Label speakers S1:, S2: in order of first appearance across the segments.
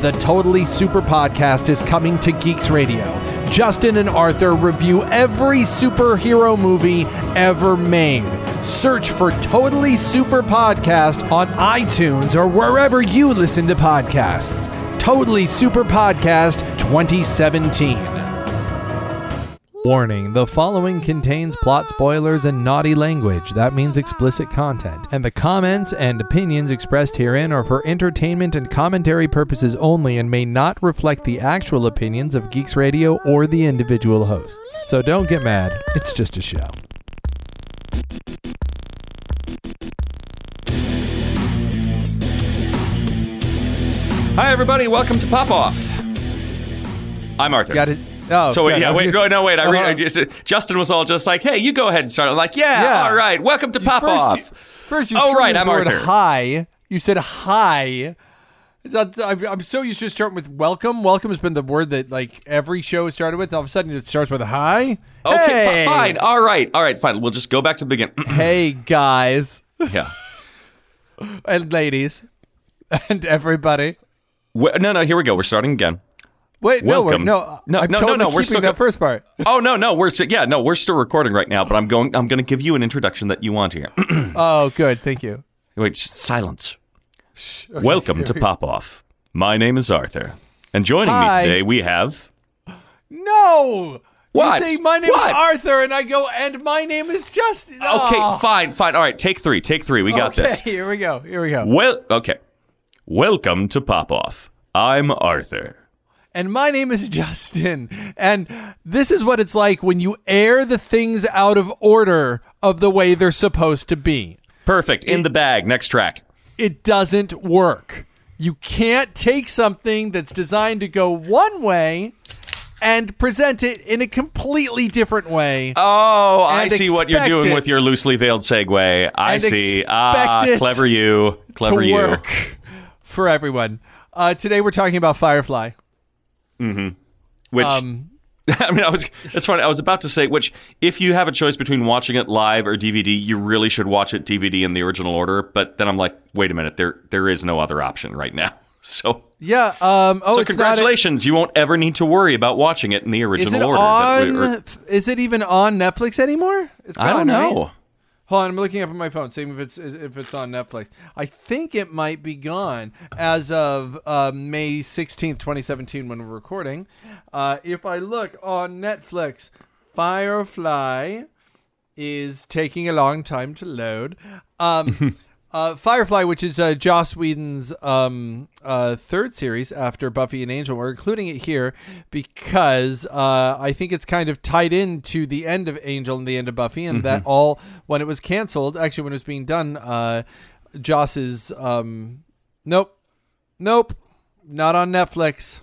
S1: The Totally Super Podcast is coming to Geeks Radio. Justin and Arthur review every superhero movie ever made. Search for Totally Super Podcast on iTunes or wherever you listen to podcasts. Totally Super Podcast 2017. Warning the following contains plot spoilers and naughty language. That means explicit content. And the comments and opinions expressed herein are for entertainment and commentary purposes only and may not reflect the actual opinions of Geeks Radio or the individual hosts. So don't get mad, it's just a show.
S2: Hi, everybody. Welcome to Pop Off. I'm Arthur.
S1: Got it. Oh,
S2: So wait,
S1: good.
S2: Yeah, wait, go, no, wait. I, re-
S1: Uh-huh.
S2: I just, Justin was all just like, "Hey, you go ahead and start." I'm like, "Yeah,
S1: Yeah.
S2: all right. Welcome to Pop
S1: first
S2: Off."
S1: You, first, you
S2: Oh, right,
S1: the
S2: I'm
S1: word
S2: Arthur.
S1: hi. You said hi. I'm so used to starting with welcome. Welcome has been the word that like every show has started with. All of a sudden, it starts with a hi.
S2: okay,
S1: hey,
S2: fi- fine. All right, all right, fine. We'll just go back to the beginning.
S1: Hey guys
S2: yeah.
S1: and ladies and everybody.
S2: Well, no, no. Here we go. We're starting again.
S1: Wait, no,
S2: Welcome.
S1: no,
S2: No,
S1: I'm
S2: no, no,
S1: totally
S2: no, we're still
S1: that first part.
S2: Oh no, no. We're yeah, no. We're still recording right now, but I'm going. I'm going to give you an introduction that you want here.
S1: oh, good, thank you.
S2: Wait, silence. Welcome to Pop Off. My name is Arthur, and joining
S1: Hi.
S2: me today we have.
S1: No,
S2: What?
S1: you say my name
S2: What?
S1: is Arthur, and I go, and my name is Justin.
S2: Okay,
S1: Oh.
S2: fine, fine. All right, take three. Take three. We got
S1: okay,
S2: this.
S1: Here we go. Here we go.
S2: Well, okay. Welcome to Pop Off. I'm Arthur.
S1: And my name is Justin. And this is what it's like when you air the things out of order of the way they're supposed to be.
S2: Perfect. In the bag. Next track.
S1: It doesn't work. You can't take something that's designed to go one way and present it in a completely different way.
S2: Oh, I see what you're doing
S1: it.
S2: with your loosely veiled segue. I see. Ah,
S1: it
S2: clever you. Clever
S1: to
S2: you.
S1: work for everyone. Uh, today we're talking about Firefly.
S2: Which
S1: Um,
S2: I mean, I was. It's funny. I was about to say, which if you have a choice between watching it live or DVD, you really should watch it DVD in the original order. But then I'm like, wait a minute, there there is no other option right now. So,
S1: yeah. Um, oh,
S2: so
S1: it's not a-
S2: congratulations, you won't ever need to worry about watching it in the
S1: Is
S2: original
S1: it
S2: order. we-
S1: on?
S2: or-
S1: is it even on Netflix anymore? It's
S2: I don't
S1: know. right? Hold on, I'm looking up on my phone, seeing if it's if it's on Netflix. I think it might be gone as of uh, May 16th, 2017, when we're recording. Uh, if I look on Netflix, Firefly is taking a long time to load. Um, uh, Firefly, which is uh, Joss Whedon's um, uh, third series after Buffy and Angel, we're including it here because uh, I think it's kind of tied into the end of Angel and the end of Buffy, and that all when it was canceled, actually when it was being done, uh, Joss's um, nope, nope, not on Netflix.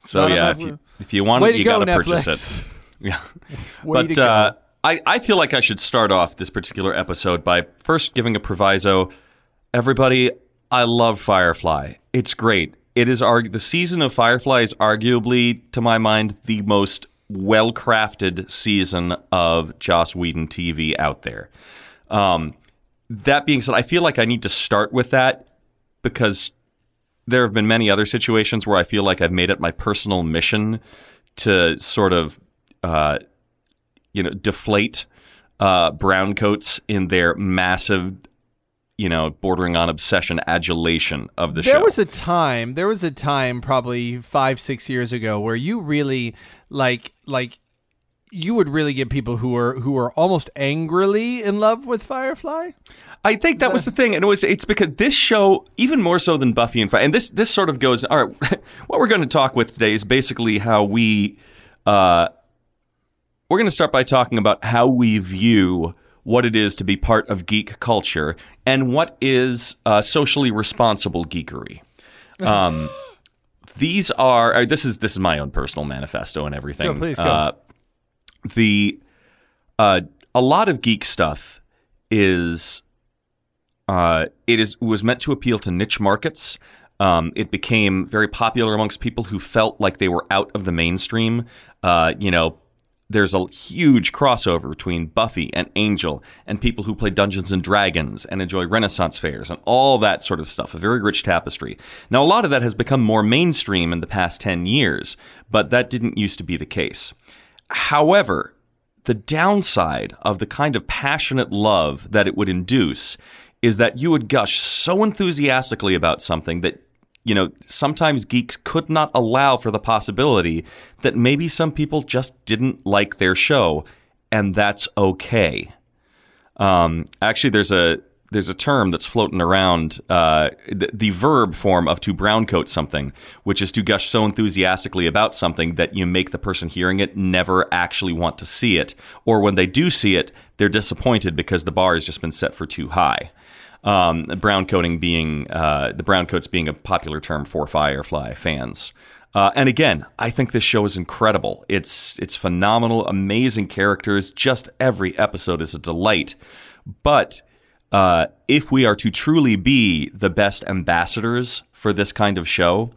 S2: So
S1: Not
S2: yeah, if you if you want it,
S1: to
S2: you
S1: go,
S2: gotta purchase it. Yeah, but uh. I I feel like I should start off this particular episode by first giving a proviso. Everybody, I love Firefly. It's great. It is the season of Firefly is arguably, to my mind, the most well crafted season of Joss Whedon TV out there. Um, that being said, I feel like I need to start with that because there have been many other situations where I feel like I've made it my personal mission to sort of, uh, you know, deflate uh, brown coats in their massive, you know, bordering on obsession adulation of the
S1: There
S2: show.
S1: There was a time. There was a time, probably five, six years ago, where you really like, like, you would really get people who were who were almost angrily in love with Firefly.
S2: I think that was the thing, and it was it's because this show, even more so than Buffy and Fry, and this this sort of goes. All right, what we're going to talk with today is basically how we, uh, we're going to start by talking about how we view what it is to be part of geek culture and what is uh, socially responsible geekery. Um, these are uh, this is this is my own personal manifesto and everything.
S1: So please go.
S2: Uh, the uh, a lot of geek stuff is uh, it is was meant to appeal to niche markets. Um, it became very popular amongst people who felt like they were out of the mainstream. Uh, you know, there's a huge crossover between Buffy and Angel and people who play Dungeons and Dragons and enjoy Renaissance fairs and all that sort of stuff. A very rich tapestry. Now, a lot of that has become more mainstream in the past 10 years, but that didn't used to be the case. However, the downside of the kind of passionate love that it would induce is that you would gush so enthusiastically about something that you know, sometimes geeks could not allow for the possibility that maybe some people just didn't like their show, and that's okay. Um, actually, there's a there's a term that's floating around uh, the, the, verb form of to browncoat something, which is to gush so enthusiastically about something that you make the person hearing it never actually want to see it, or when they do see it, they're disappointed because the bar has just been set for too high. Um, brown coating being uh, the brown coats being a popular term for Firefly fans. Uh, and again, I think this show is incredible. It's it's phenomenal, amazing characters. Just every episode is a delight. But uh, if we are to truly be the best ambassadors for this kind of show,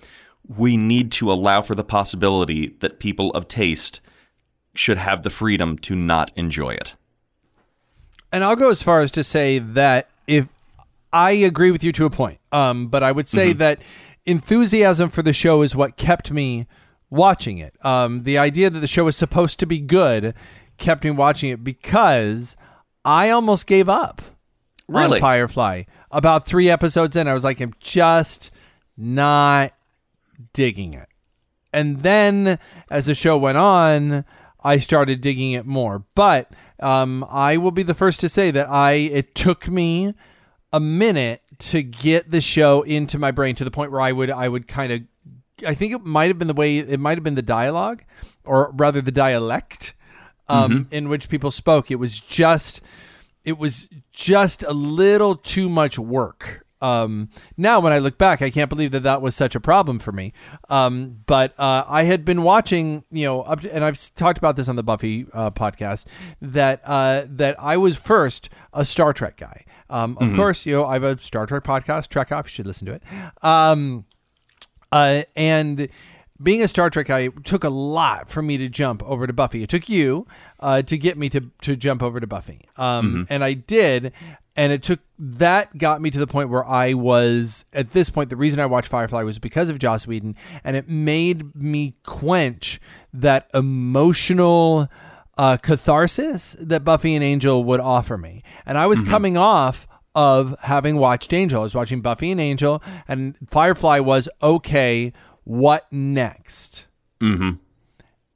S2: we need to allow for the possibility that people of taste should have the freedom to not enjoy it.
S1: And I'll go as far as to say that if I agree with you to a point. Um, but I would say mm-hmm. that enthusiasm for the show is what kept me watching it. Um, the idea that the show was supposed to be good kept me watching it because I almost gave up really? on Firefly. About three episodes in, I was like, I'm just not digging it. And then as the show went on, I started digging it more. But um, I will be the first to say that I it took me a minute to get the show into my brain to the point where I would I would kind of I think it might have been the way it might have been the dialogue or rather the dialect um, mm-hmm. in which people spoke. It was just it was just a little too much work. Um, now, when I look back, I can't believe that that was such a problem for me. Um, but uh, I had been watching, you know, up to, and I've talked about this on the Buffy uh, podcast that uh, that I was first a Star Trek guy. Um, of mm-hmm. course, you know, I have a Star Trek podcast, Trek Off. You should listen to it. Um, uh, and being a Star Trek guy, it took a lot for me to jump over to Buffy. It took you uh, to get me to to jump over to Buffy, um, mm-hmm. and I did. And it took that got me to the point where I was at this point. The reason I watched Firefly was because of Joss Whedon, and it made me quench that emotional uh, catharsis that Buffy and Angel would offer me. And I was mm-hmm. coming off of having watched Angel. I was watching Buffy and Angel, and Firefly was okay. What next?
S2: Mm-hmm.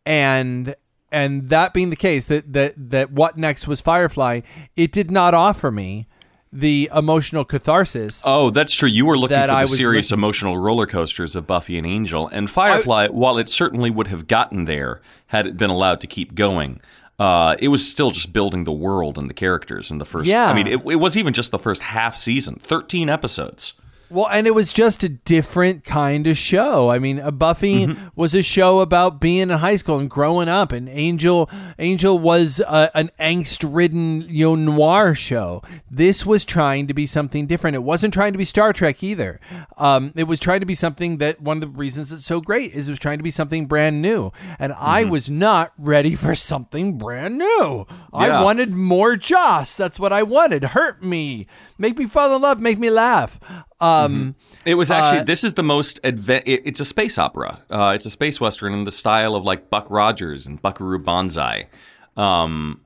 S1: And and that being the case, that that that what next was Firefly. It did not offer me the emotional catharsis.
S2: Oh, that's true. You were looking for the serious looking- emotional roller coasters of Buffy and Angel, and Firefly. I, while it certainly would have gotten there had it been allowed to keep going, uh, it was still just building the world and the characters in the first. Yeah, I mean, it, it was even just the first half season, thirteen episodes.
S1: Well, and it was just a different kind of show. I mean, Buffy mm-hmm. was a show about being in high school and growing up, and Angel Angel was a, an angst-ridden you know noir show. This was trying to be something different. It wasn't trying to be Star Trek either. Um, it was trying to be something that one of the reasons it's so great is it was trying to be something brand new, and mm-hmm. I was not ready for something brand new. Yeah. I wanted more Joss. That's what I wanted. Hurt me, make me fall in love, make me laugh. Um, mm-hmm.
S2: It was actually uh, this is the most adva- it, it's a space opera. Uh, it's a space western in the style of like Buck Rogers and Buckaroo Banzai. Um,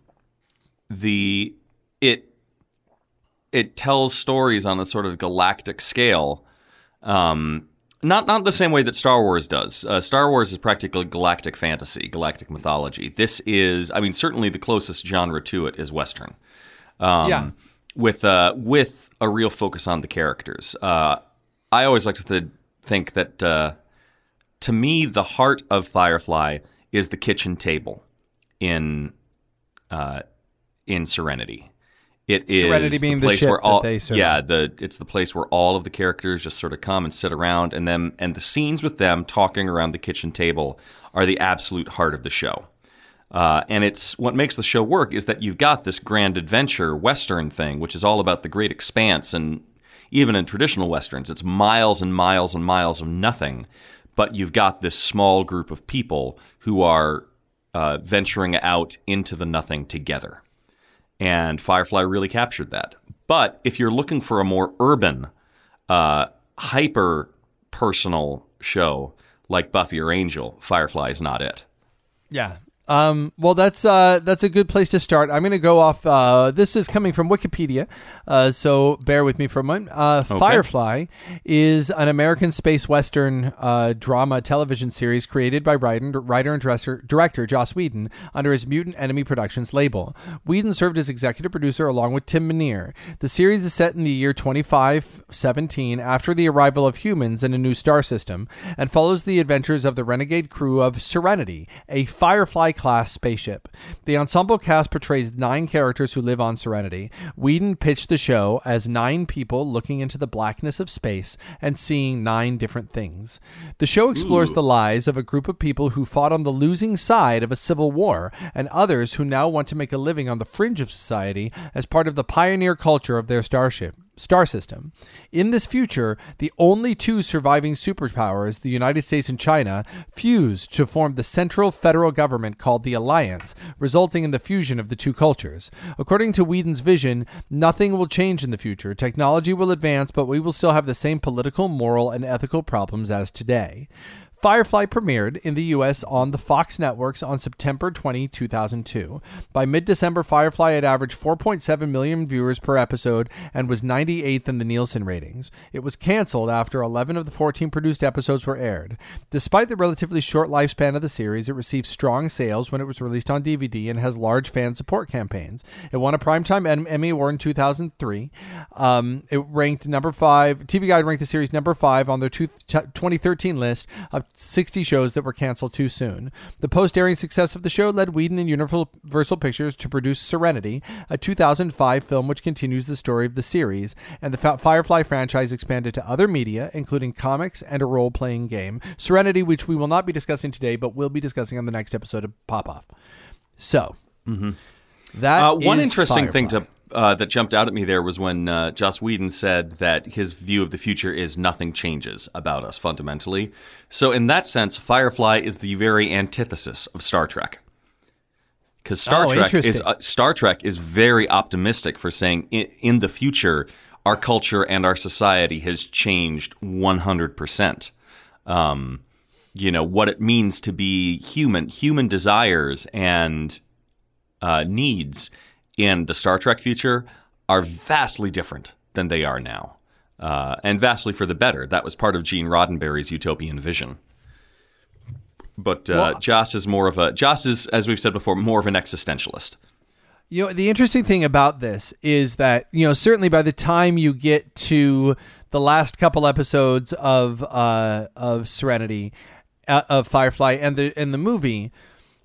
S2: the it it tells stories on a sort of galactic scale. Um, not not the same way that Star Wars does. Uh, Star Wars is practically galactic fantasy, galactic mythology. This is, I mean, certainly the closest genre to it is Western. Um, yeah. With uh, with a real focus on the characters. Uh, I always like to th- think that uh, to me, the heart of Firefly is the kitchen table in uh, in Serenity. It
S1: Serenity
S2: is
S1: being
S2: the place
S1: the
S2: where all yeah the it's the place where all of the characters just sort of come and sit around and them and the scenes with them talking around the kitchen table are the absolute heart of the show. Uh, and it's what makes the show work is that you've got this grand adventure western thing, which is all about the great expanse. And even in traditional westerns, it's miles and miles and miles of nothing. But you've got this small group of people who are uh, venturing out into the nothing together. And Firefly really captured that. But if you're looking for a more urban, uh, hyper personal show like Buffy or Angel, Firefly is not it.
S1: Yeah. Um, well, that's uh, that's a good place to start. I'm going to go off. Uh, this is coming from Wikipedia, uh, so bear with me for a moment. Uh, Firefly is an American space western uh, drama television series created by writer, writer and director, director Joss Whedon under his Mutant Enemy Productions label. Whedon served as executive producer along with Tim Minear. The series is set in the year 2517 after the arrival of humans in a new star system and follows the adventures of the renegade crew of Serenity, a Firefly class spaceship. The ensemble cast portrays nine characters who live on Serenity. Whedon pitched the show as nine people looking into the blackness of space and seeing nine different things. The show explores the lives of a group of people who fought on the losing side of a civil war and others who now want to make a living on the fringe of society as part of the pioneer culture of their starship star system. In this future, the only two surviving superpowers, the United States and China, fused to form the central federal government called the Alliance, resulting in the fusion of the two cultures. According to Whedon's vision, nothing will change in the future. Technology will advance, but we will still have the same political, moral, and ethical problems as today. Firefly premiered in the US on the Fox networks on September 20, 2002. By mid December, Firefly had averaged 4.7 million viewers per episode and was 98th in the Nielsen ratings. It was canceled after 11 of the 14 produced episodes were aired. Despite the relatively short lifespan of the series, it received strong sales when it was released on DVD and has large fan support campaigns. It won a Primetime Emmy Award in 2003. Um, it ranked number five, TV Guide ranked the series number five on their two, 2013 list of 60 shows that were canceled too soon. The post airing success of the show led Whedon and Universal Pictures to produce Serenity, a 2005 film which continues the story of the series, and the Firefly franchise expanded to other media, including comics and a role playing game. Serenity, which we will not be discussing today, but will be discussing on the next episode of Pop Off. So,
S2: mm-hmm.
S1: that
S2: uh, one interesting
S1: Firefly.
S2: thing to uh, that jumped out at me there was when uh, Joss Whedon said that his view of the future is nothing changes about us fundamentally. So, in that sense, Firefly is the very antithesis of Star Trek. Because Star
S1: Oh,
S2: Trek is uh, Star Trek is very optimistic for saying in, in the future our culture and our society has changed one hundred percent. Um, you know what it means to be human, human desires and uh, needs in the Star Trek future are vastly different than they are now, uh, and vastly for the better. That was part of Gene Roddenberry's utopian vision. But uh,
S1: Well-
S2: Joss is more of a Joss is, as we've said before, more of an existentialist.
S1: You know, the interesting thing about this is that, you know, certainly by the time you get to the last couple episodes of uh, of Serenity, uh, of Firefly and the and the movie,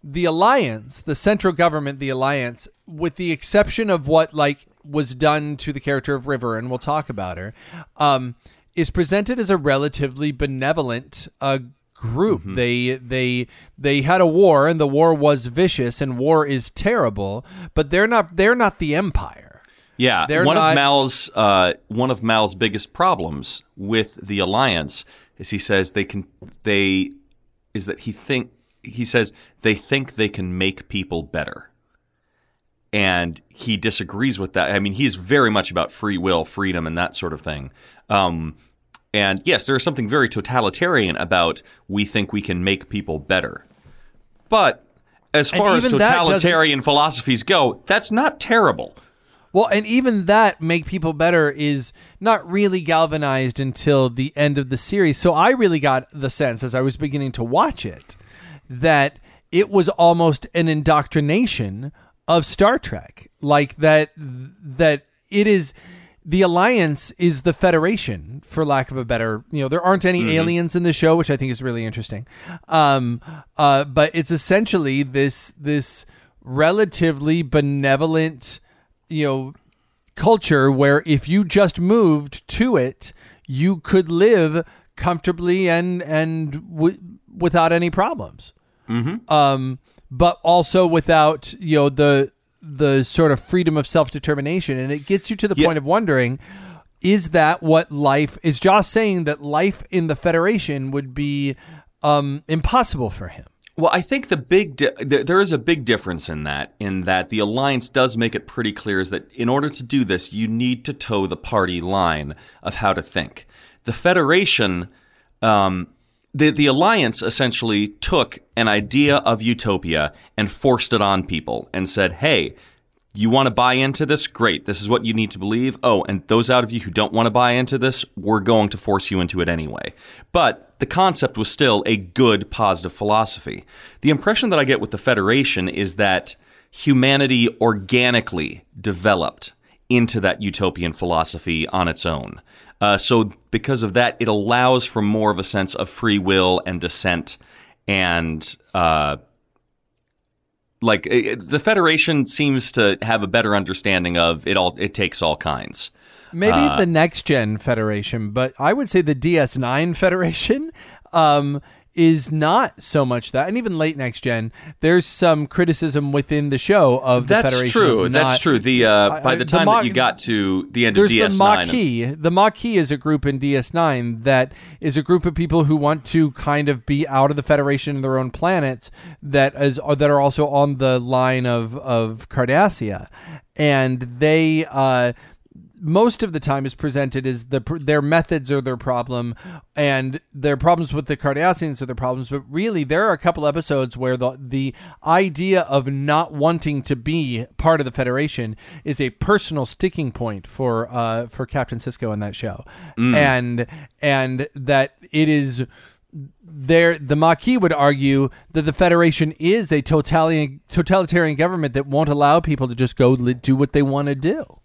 S1: the alliance, the central government, the alliance, with the exception of what like was done to the character of River, and we'll talk about her, um, is presented as a relatively benevolent uh, group. They they they had a war, and the war was vicious, and war is terrible. But they're not they're not the empire.
S2: Yeah,
S1: They're
S2: one
S1: not-
S2: of Mal's uh, one of Mal's biggest problems with the alliance is he says they can they is that he think he says they think they can make people better, and he disagrees with that. I mean, he's very much about free will, freedom, and that sort of thing. Um, and yes, there is something very totalitarian about we think we can make people better, but as far as
S1: even that doesn't-
S2: totalitarian philosophies go, that's not terrible.
S1: Well, and even that make people better is not really galvanized until the end of the series. So I really got the sense as I was beginning to watch it that it was almost an indoctrination of Star Trek. Like that that it is the alliance is the federation for lack of a better you know there aren't any aliens in the show which i think is really interesting. Um uh but it's essentially this this relatively benevolent you know culture where if you just moved to it you could live comfortably and and w- without any problems. Um but also without you know the the sort of freedom of self-determination and it gets you to the
S2: Yeah.
S1: point of wondering is that what life is Joss saying that life in the federation would be um impossible for him
S2: Well, I think the big di- th- there is a big difference in that. In that the alliance does make it pretty clear is that in order to do this, you need to toe the party line of how to think. The Federation, um, the the alliance essentially took an idea of utopia and forced it on people and said, "Hey." You want to buy into this? Great. This is what you need to believe. Oh, and those out of you who don't want to buy into this, we're going to force you into it anyway. But the concept was still a good, positive philosophy. The impression that I get with the Federation is that humanity organically developed into that utopian philosophy on its own. Uh, so, because of that, it allows for more of a sense of free will and dissent. And uh, like it, the federation seems to have a better understanding of it all it takes all kinds.
S1: Maybe the next gen Federation, but I would say the DS9 Federation. Um, is not so much that. And even late next gen, there's some criticism within the show of the
S2: that's
S1: Federation.
S2: true
S1: of
S2: that's true the uh, by the
S1: the
S2: time
S1: Mach-
S2: that you got to the end of
S1: There's
S2: ds9
S1: the Maquis. The Maquis is a group in DS9 that is a group of people who want to kind of be out of the Federation and their own planets that is or that are also on the line of of Cardassia, and they. Uh, most of the time is presented as the their methods are their problem and their problems with the Cardassians are their problems but really there are a couple episodes where the the idea of not wanting to be part of the Federation is a personal sticking point for uh for Captain Sisko in that show and and that it is there the Maquis would argue that the Federation is a totalitarian totalitarian government that won't allow people to just go do what they want to do.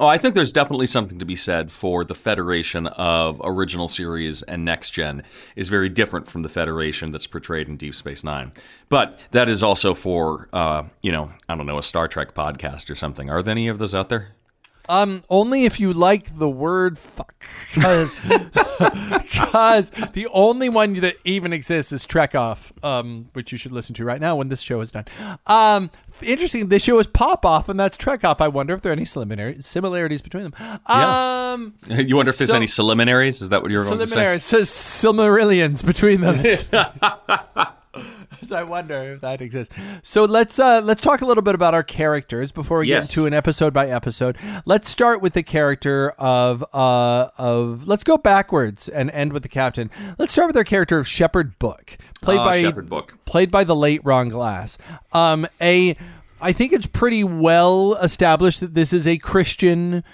S2: Oh i think there's definitely something to be said for the federation of original series and next gen is very different from the federation that's portrayed in deep space nine. But that is also for uh, you know i don't know a star trek podcast or something. Are there any of those out there
S1: Um, only if you like the word fuck, because the only one that even exists is Trek Off, um, which you should listen to right now when this show is done. Um, interesting. This show is Pop Off, and that's Trek Off. I wonder if there are any similar- similarities between them.
S2: Yeah.
S1: Um,
S2: you wonder if there's
S1: So-
S2: any preliminaries is that what you're going to say.
S1: It says Silmarillions between them. so I wonder if that exists. So let's uh, let's talk a little bit about our characters before we
S2: Yes.
S1: get into an episode by episode. Let's start with the character of uh, of let's go backwards and end with the captain. Let's start with our character of Shepherd Book, played
S2: Ah,
S1: by
S2: Shepherd Book.
S1: played by the late Ron Glass. Um, a I think it's pretty well established that this is a Christian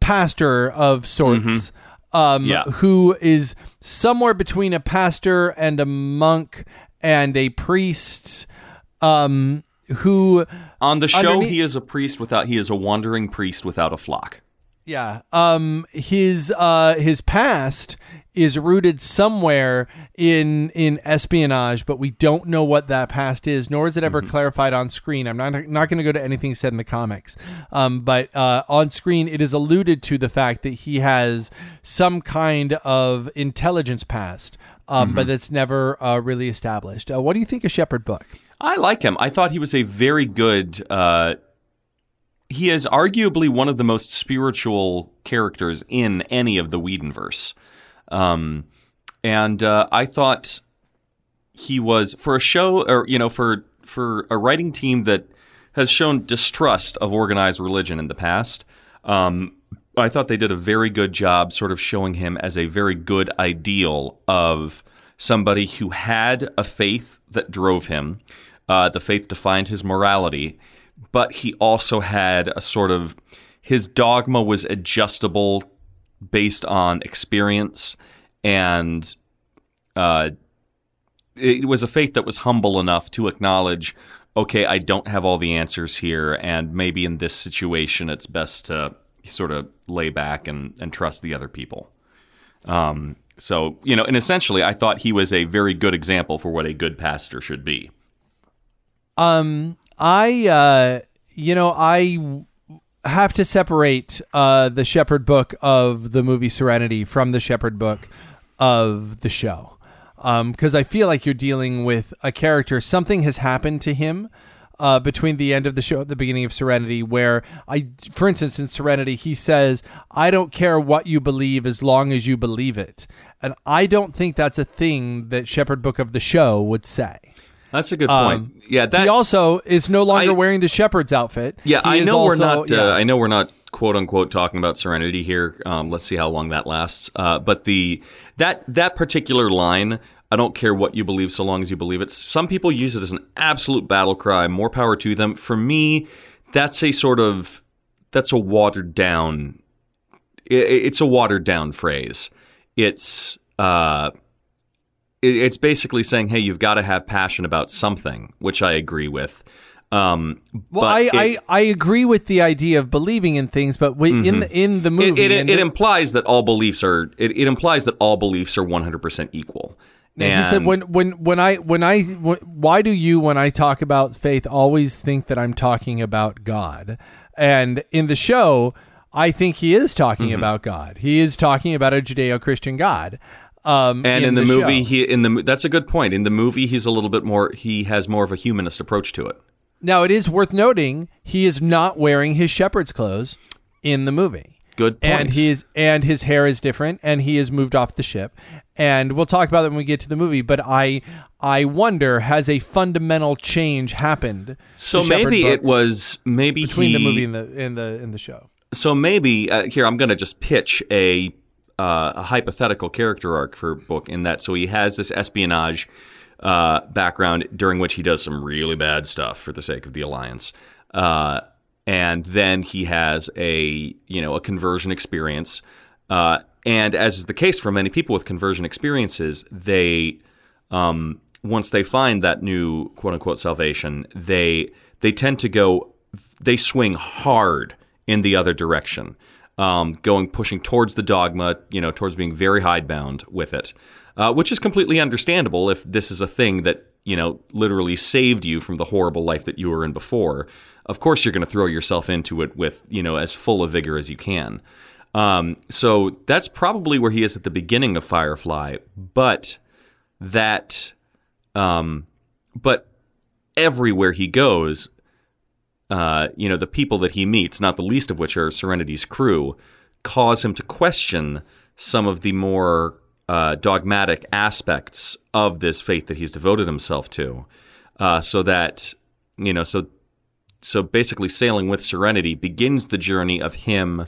S1: pastor of sorts. Um,
S2: Yeah.
S1: who is somewhere between a pastor and a monk and a priest um, who
S2: On the show,
S1: Underneath-
S2: he is a priest without. He is a wandering priest without a flock.
S1: Yeah. Um his uh his past is rooted somewhere in in espionage, but we don't know what that past is, nor is it ever clarified on screen. I'm not not going to go to anything said in the comics. Um but uh on screen it is alluded to the fact that he has some kind of intelligence past. Um, but it's never uh, really established. Uh, what do you think of Shepherd Book?
S2: I like him. I thought he was a very good. Uh, he is arguably one of the most spiritual characters in any of the Whedonverse, um, and uh, I thought he was for a show, or you know, for for a writing team that has shown distrust of organized religion in the past. Um, I thought they did a very good job, sort of showing him as a very good ideal of somebody who had a faith that drove him. Uh, the faith defined his morality, but he also had a sort of his dogma was adjustable based on experience and uh, it was a faith that was humble enough to acknowledge okay i don't have all the answers here and maybe in this situation it's best to sort of lay back and, and trust the other people um, so you know and essentially i thought he was a very good example for what a good pastor should be
S1: Um, I, uh, you know, I have to separate uh, the Shepherd book of the movie Serenity from the Shepherd book of the show. Because I feel like you're dealing with a character, something has happened to him. Uh, between the end of the show at the beginning of Serenity, where I, for instance, in Serenity, he says, "I don't care what you believe as long as you believe it," and I don't think that's a thing that Shepherd Book of the show would say.
S2: That's a good point.
S1: Um,
S2: yeah, that
S1: he also is no longer
S2: I-
S1: wearing the shepherd's outfit.
S2: Yeah,
S1: He
S2: I know we're not.
S1: yeah.
S2: Uh, I know we're not quote unquote talking about Serenity here. Um, let's see how long that lasts. Uh, but the that that particular line, I don't care what you believe, so long as you believe it. Some people use it as an absolute battle cry. More power to them. For me, that's a sort of that's a watered down. It's a watered down phrase. It's. Uh, it's basically saying, "Hey, you've got to have passion about something," which I agree with. Um,
S1: Well, I,
S2: it-
S1: I, I agree with the idea of believing in things, but wi- in the in the movie,
S2: it, it, it
S1: the-
S2: implies that all beliefs are it, it implies that all beliefs are 100% equal
S1: And he said, "When when when I when I wh- why do you when I talk about faith always think that I'm talking about God?" And in the show, I think he is talking
S2: Mm-hmm.
S1: about God. He is talking about a Judeo-Christian God. Um,
S2: and in, the, movie
S1: show.
S2: he in the that's a good point in the movie he's a little bit more he has more of a humanist approach to it
S1: now it is worth noting he is not wearing his shepherd's clothes in the movie.
S2: Good point
S1: and he is and his hair is different and he has moved off the ship. And we'll talk about that when we get to the movie but i i wonder has a fundamental change happened
S2: so maybe it was maybe
S1: between the movie and the in the in the show?
S2: So maybe uh, here I'm going to just pitch a uh, a hypothetical character arc for book in that so he has this espionage uh, background during which he does some really bad stuff for the sake of the alliance, uh, and then he has a you know a conversion experience, uh, and as is the case for many people with conversion experiences, they um, once they find that new quote unquote salvation, they they tend to go they swing hard in the other direction, um, going pushing towards the dogma, you know, towards being very hidebound with it, uh, which is completely understandable if this is a thing that you know literally saved you from the horrible life that you were in before. Of course, you're going to throw yourself into it with you know as full of vigor as you can. Um, so that's probably where he is at the beginning of Firefly, but that um, but everywhere he goes uh, you know the people that he meets not the least of which are serenity's crew cause him to question some of the more uh, dogmatic aspects of this faith that he's devoted himself to uh, so that you know so so basically sailing with serenity begins the journey of him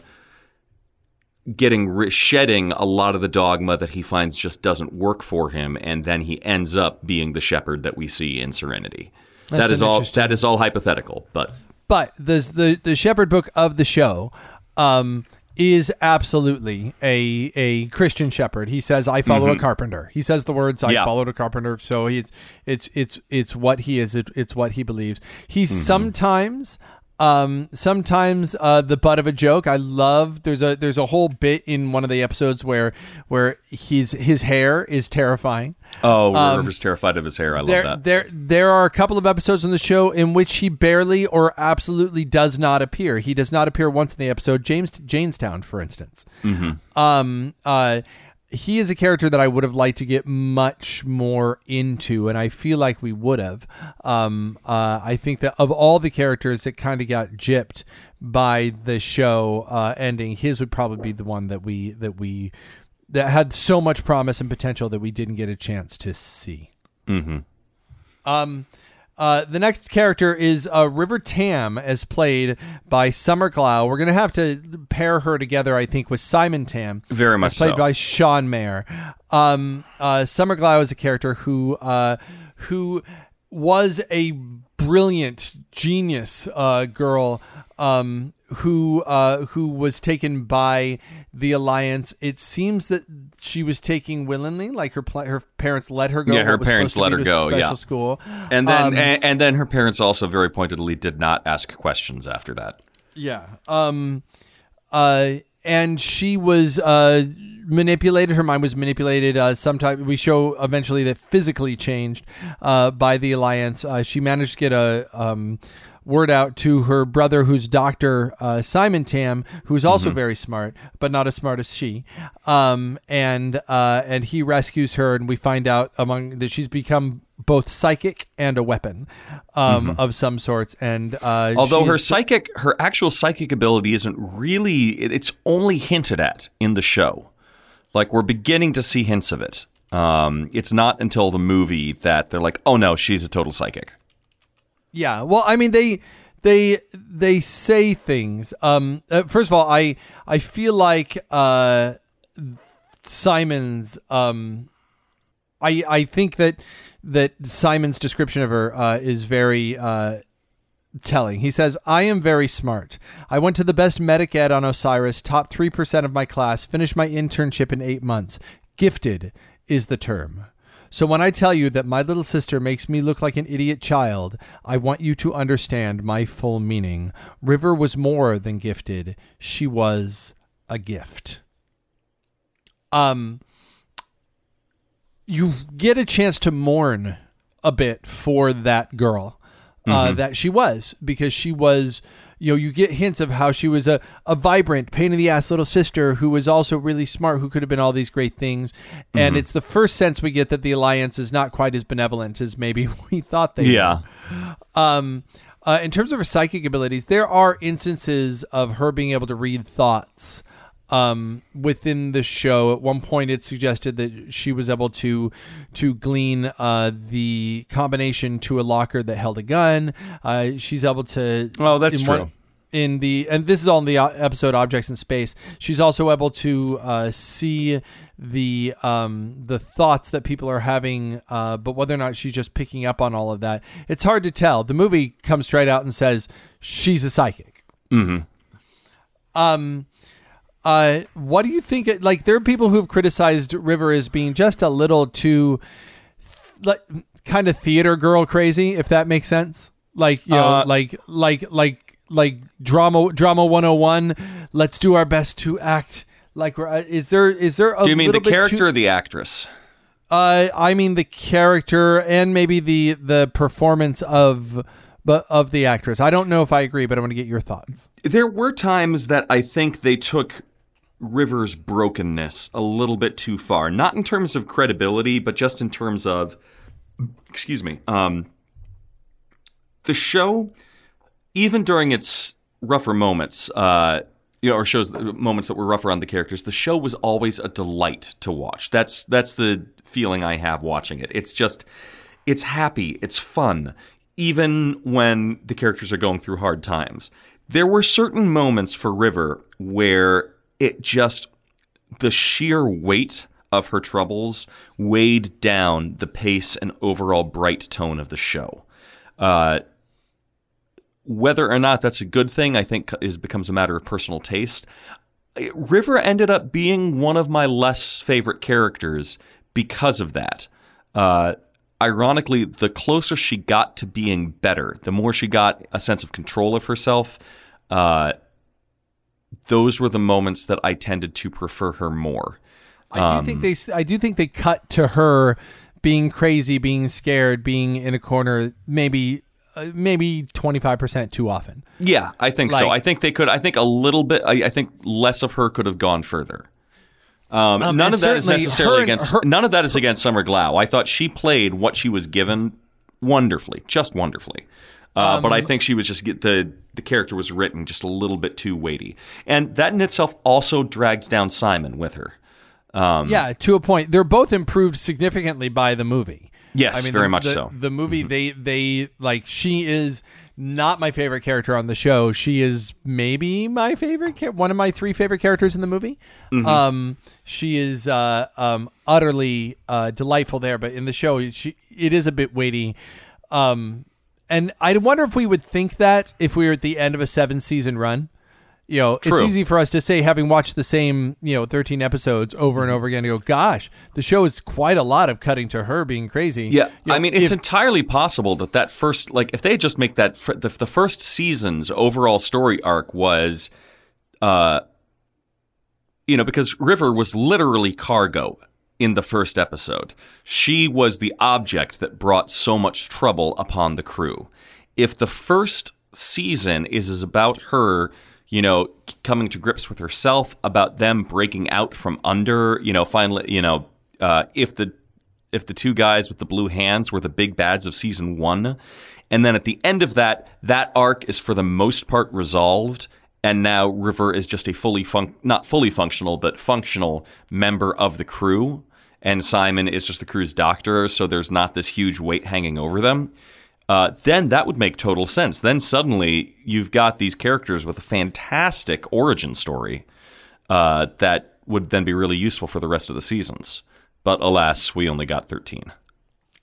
S2: getting shedding a lot of the dogma that he finds just doesn't work for him and then he ends up being the shepherd that we see in serenity. That
S1: That's
S2: all that is all hypothetical but
S1: but the the the shepherd book of the show um is absolutely a a Christian shepherd. He says, "I follow a carpenter." He says the words, "I
S2: Mm-hmm. Yeah.
S1: followed a carpenter." So he's it's it's it's what he is. It, it's what he believes. He
S2: Mm-hmm.
S1: sometimes um sometimes uh the butt of a joke. I love there's a there's a whole bit in one of the episodes where where he's his hair is terrifying.
S2: oh river's terrified of his hair i love that
S1: there, there are a couple of episodes on the show in which he barely or absolutely does not appear. He does not appear once in the episode. James Jaynestown, for instance. Um, uh, he is a character that I would have liked to get much more into, and I feel like we would have. Um, uh, I think that of all the characters that kind of got gypped by the show uh, ending, his would probably be the one that we that we that had so much promise and potential that we didn't get a chance to see. Um, uh, the next character is uh, River Tam, as played by Summer Glau. We're gonna have to pair her together, I think, with Simon Tam,
S2: Very much
S1: played
S2: so.
S1: by Sean Maher. Um, uh, Summer Glau is a character who uh, who was a brilliant genius uh, girl um, who uh, who was taken by the alliance. It seems that she was taking willingly, like her pla- her parents let her go.
S2: Yeah, her parents let her go,
S1: Special
S2: yeah.
S1: school,
S2: and then
S1: Um,
S2: and, and then her parents also very pointedly did not ask questions after that
S1: Yeah. Um uh and she was uh manipulated her mind was manipulated uh sometime we show eventually that physically changed uh by the alliance uh she managed to get a um word out to her brother, who's Doctor uh, Simon Tam, who's also very smart, but not as smart as she. Um, and uh, and he rescues her, and we find out among that she's become both psychic and a weapon um, of some sorts. And uh,
S2: Although her psychic, her actual psychic ability isn't really, it's only hinted at in the show. Like we're beginning to see hints of it. Um, it's not until the movie that they're like, oh no, she's a total psychic.
S1: Yeah. Well, I mean, they they they say things. Um, uh, first of all, I I feel like uh, Simon's. Um, I I think that that Simon's description of her uh, is very. Uh, telling. He says, I am very smart. I went to the best medic ed on Osiris, top 3% of my class, finished my internship in eight months. Gifted is the term. So when I tell you that my little sister makes me look like an idiot child, I want you to understand my full meaning. River was more than gifted. She was a gift. Um you get a chance to mourn a bit for that girl uh, that she was because she was you know you get hints of how she was a, a vibrant pain in the ass little sister who was also really smart who could have been all these great things. And it's the first sense we get that the alliance is not quite as benevolent as maybe we thought they were.
S2: Yeah.
S1: um, uh, in terms of her psychic abilities, there are instances of her being able to read thoughts um, within the show. At one point, it suggested that she was able to to glean uh, the combination to a locker that held a gun. Uh, she's able to.
S2: Oh, that's
S1: in
S2: true.
S1: in the and this is all in the uh, episode objects in space she's also able to uh, see the um, the thoughts that people are having uh, but whether or not she's just picking up on all of that it's hard to tell the movie comes straight out and says she's a psychic
S2: Mm-hmm.
S1: um uh what do you think like there are people who've criticized river as being just a little too like kind of theater girl crazy if that makes sense? Like you know
S2: Uh,
S1: like like like like drama drama 101 let's do our best to act like we're uh, is there is there a
S2: Do you mean the character
S1: too-
S2: or the actress?
S1: uh i mean the character and maybe the the performance of but of the actress. I don't know if i agree but i want to get your thoughts.
S2: There were times that I think they took River's brokenness a little bit too far. Not in terms of credibility, but just in terms of, excuse me, um, the show, even during its rougher moments, uh, you know, or shows moments that were rougher on the characters, the show was always a delight to watch. That's that's the feeling I have watching it. It's just, it's happy, it's fun, even when the characters are going through hard times. There were certain moments for River where it just the sheer weight of her troubles weighed down the pace and overall bright tone of the show. Uh, whether or not that's a good thing, I think, is becomes a matter of personal taste. River ended up being one of my less favorite characters because of that. Uh, ironically, the closer she got to being better, the more she got a sense of control of herself. Uh, those were the moments that I tended to prefer her more.
S1: I do think they I do think they cut to her being crazy, being scared, being in a corner maybe uh, maybe 25% too often.
S2: Yeah, I think so. I think they could. I think a little bit. I, I think less of her could have gone further. Um,
S1: Um,
S2: none of that is necessarily
S1: her
S2: against.
S1: her-
S2: none of that is against Summer Glau. I thought she played what she was given wonderfully, just wonderfully. Uh, but
S1: Um,
S2: I think she was just get the the character was written just a little bit too weighty, and that in itself also drags down Simon with her. Um,
S1: yeah, to a point. They're both improved significantly by the movie.
S2: Yes, I mean, very
S1: the,
S2: much
S1: the-
S2: so.
S1: The movie they they like she is not my favorite character on the show. She is maybe my favorite one of my three favorite characters in the movie.
S2: Mm-hmm.
S1: Um she is uh um utterly uh delightful there, but in the show she it is a bit weighty. Um and I wonder if we would think that if we were at the end of a seven season run. You know,
S2: True.
S1: it's easy for us to say, having watched the same, you know, 13 episodes over and over again, to go, gosh, the show is quite a lot of cutting to her being crazy.
S2: Yeah,
S1: You know,
S2: I mean, it's
S1: if-
S2: entirely possible that that first, like, if they just make that fir- the, the first season's overall story arc was, uh, you know, because River was literally cargo in the first episode. She was the object that brought so much trouble upon the crew. If the first season is about her, you know, coming to grips with herself, about them breaking out from under, you know, finally, you know, uh, if the if the two guys with the blue hands were the big bads of season one, and then at the end of that, that arc is for the most part resolved. And now River is just a fully fun- not fully functional, but functional member of the crew. And Simon is just the crew's doctor, so there's not this huge weight hanging over them. Uh, then that would make total sense. Then suddenly you've got these characters with a fantastic origin story uh, that would then be really useful for the rest of the seasons. But alas, we only got 13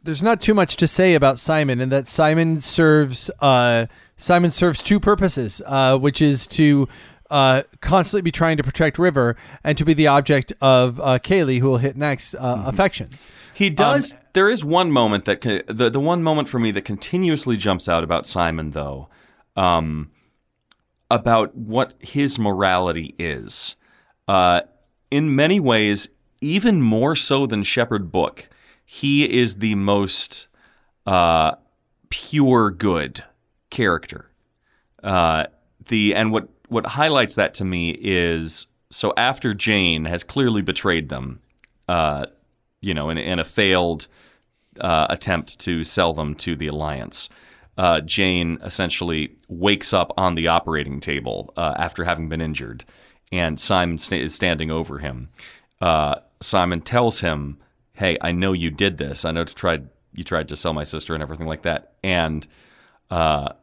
S1: there's not too much to say about Simon, and that Simon serves uh, Simon serves two purposes, uh, which is to uh, constantly be trying to protect River and to be the object of uh, Kaylee, who will hit next, uh, mm-hmm. affections.
S2: He does. Um, there is one moment that the the one moment for me that continuously jumps out about Simon, though, um, about what his morality is. Uh, in many ways, even more so than Shepherd Book he is the most uh, pure good character. Uh, the and what what highlights that to me is so after Jayne has clearly betrayed them, uh, you know, in, in a failed uh, attempt to sell them to the Alliance. Uh, Jayne essentially wakes up on the operating table uh, after having been injured, and Simon is standing over him. Simon tells him hey, I know you did this. I know to try you tried to sell my sister and everything like that. And uh,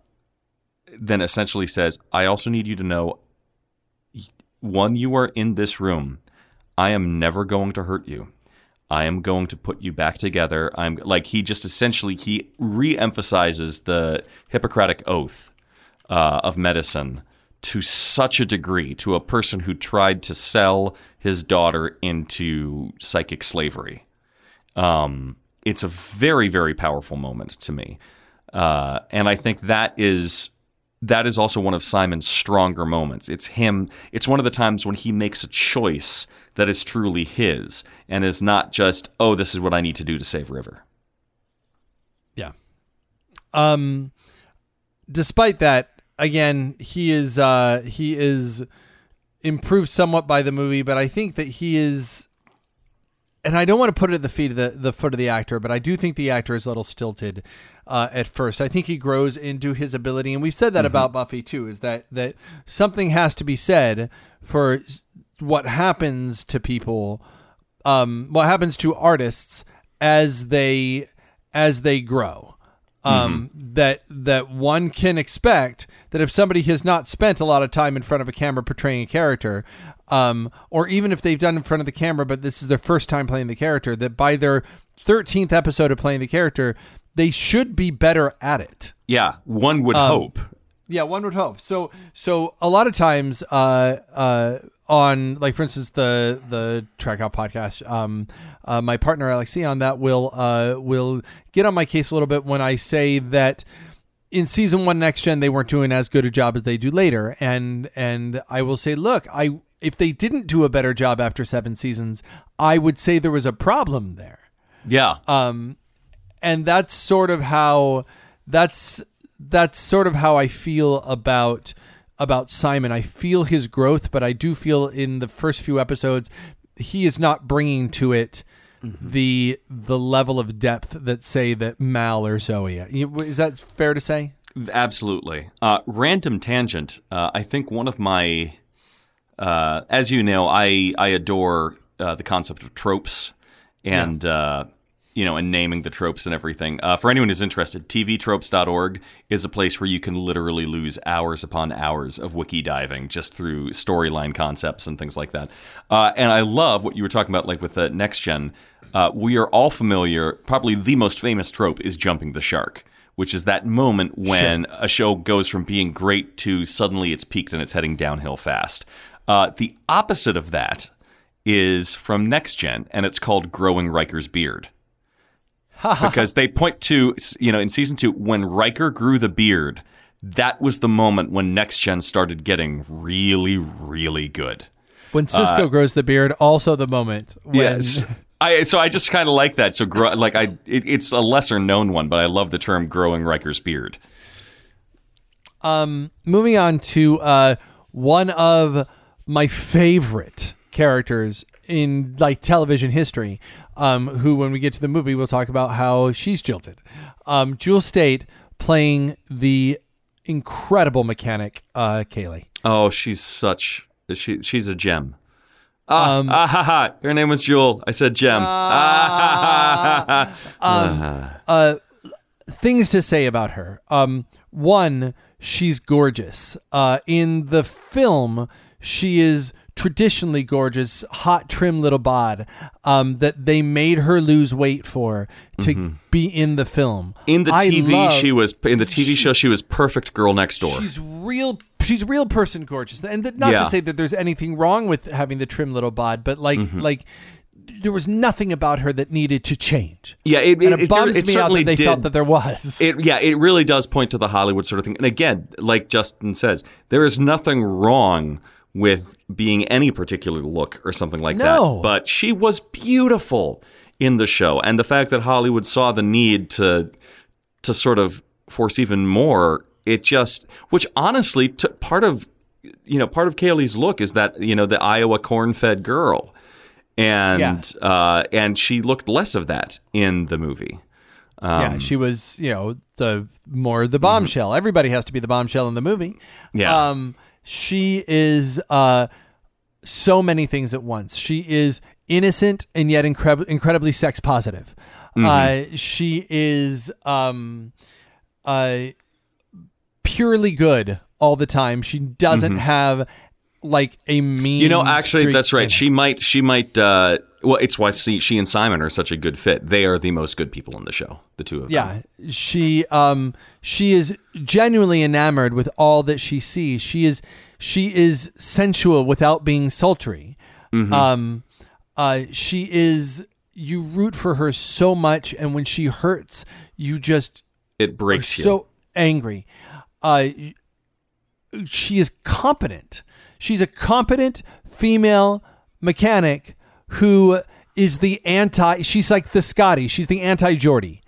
S2: then essentially says, I also need you to know one, you are in this room. I am never going to hurt you. I am going to put you back together. I'm like he just essentially he re-emphasizes the Hippocratic oath uh, of medicine to such a degree to a person who tried to sell his daughter into psychic slavery. Um, it's a very, very powerful moment to me. Uh, and I think that is that is also one of Simon's stronger moments. It's him. It's one of the times when he makes a choice that is truly his and is not just, oh, this is what I need to do to save River.
S1: Yeah. Um. Despite that, again, he is uh he is improved somewhat by the movie, but I think that he is and I don't want to put it at the feet of the, the foot of the actor, but I do think the actor is a little stilted uh, at first. I think he grows into his ability, and we've said that mm-hmm. about Buffy too. Is that that something has to be said for what happens to people, um, what happens to artists as they as they grow. Um, mm-hmm. That that one can expect that if somebody has not spent a lot of time in front of a camera portraying a character, um, or even if they've done in front of the camera, but this is their first time playing the character, that by their 13th episode of playing the character, they should be better at it.
S2: Yeah, one would um, hope.
S1: Yeah, one would hope. So, so a lot of times, uh, uh, on like for instance the the track out podcast, um, uh, my partner Alexi on that will uh will get on my case a little bit when I say that in season one next gen they weren't doing as good a job as they do later and and i will say look i if they didn't do a better job after seven seasons, I would say there was a problem there.
S2: Yeah.
S1: Um, and that's sort of how that's that's sort of how I feel about about Simon. I feel his growth, but I do feel in the first few episodes he is not bringing to it mm-hmm. the the level of depth that say that Mal or Zoe. Is that fair to say?
S2: Absolutely. Uh, random tangent. Uh, I think one of my uh, as you know, I I adore uh, the concept of tropes and yeah. You know and naming the tropes and everything. Uh, for anyone who's interested, tvtropes.org is a place where you can literally lose hours upon hours of wiki diving just through storyline concepts and things like that. Uh, and I love what you were talking about, like with the next gen. Uh, we are all familiar. Probably the most famous trope is jumping the shark which is that moment when sure. a show goes from being great to suddenly it's peaked and it's heading downhill fast. Uh, the opposite of that is from Next Gen, and it's called Growing Riker's Beard. because they point to, you know, in season two, when Riker grew the beard, that was the moment when Next Gen started getting really, really good.
S1: When Sisko uh, grows the beard, also the moment when.
S2: Yes. I, so I just kind of like that. So, grow, like, I, it, it's a lesser known one, but I love the term "growing Riker's beard."
S1: Um, moving on to uh, one of my favorite characters in like television history. Um, who, when we get to the movie, we'll talk about how she's jilted. Um, Jewel Staite playing the incredible mechanic uh, Kaylee.
S2: Oh, she's such she she's a gem. Ah, um, ah, ha, ha. Her name was Jewel. I said gem. Uh, ah,
S1: um, uh, things to say about her. Um, one, she's gorgeous. Uh, in the film, she is traditionally gorgeous, hot, trim little bod um, that they made her lose weight for to mm-hmm. be in the film.
S2: In the TV, love, she was in the TV she, show. She was perfect girl next door.
S1: She's real. She's real person gorgeous, and not yeah. to say that there's anything wrong with having the trim little bod, but like mm-hmm. like there was nothing about her that needed to change.
S2: Yeah, it,
S1: and it,
S2: it
S1: bums
S2: it,
S1: me out that they did. felt that there was.
S2: It, yeah, it really does point to the Hollywood sort of thing. And again, like Justin says, there is nothing wrong with being any particular look or something like
S1: no.
S2: that. But she was beautiful in the show, and the fact that Hollywood saw the need to to sort of force even more, it just which honestly took part of you know part of Kaylee's look is that you know the Iowa corn-fed girl. And yeah. uh, and she looked less of that in the movie.
S1: Um, yeah, she was, you know, the more the bombshell. Mm-hmm. Everybody has to be the bombshell in the movie.
S2: Yeah.
S1: Um, she is uh, so many things at once. She is innocent and yet incre- incredibly sex positive. Mm-hmm. Uh, she is um, uh, purely good all the time. She doesn't mm-hmm. have like a mean.
S2: You know, actually, that's right. She might. She might. Uh, well, it's why she, she and Simon are such a good fit. They are the most good people in the show. The two of
S1: them. Yeah, she. Um, she is genuinely enamored with all that she sees. She is. She is sensual without being sultry. Mm-hmm. Um, uh, she is. You root for her so much, and when she hurts, you just.
S2: It breaks you.
S1: So angry. Uh, she is competent She's a competent female mechanic who is the anti. She's like the Scotty. She's the anti Geordi.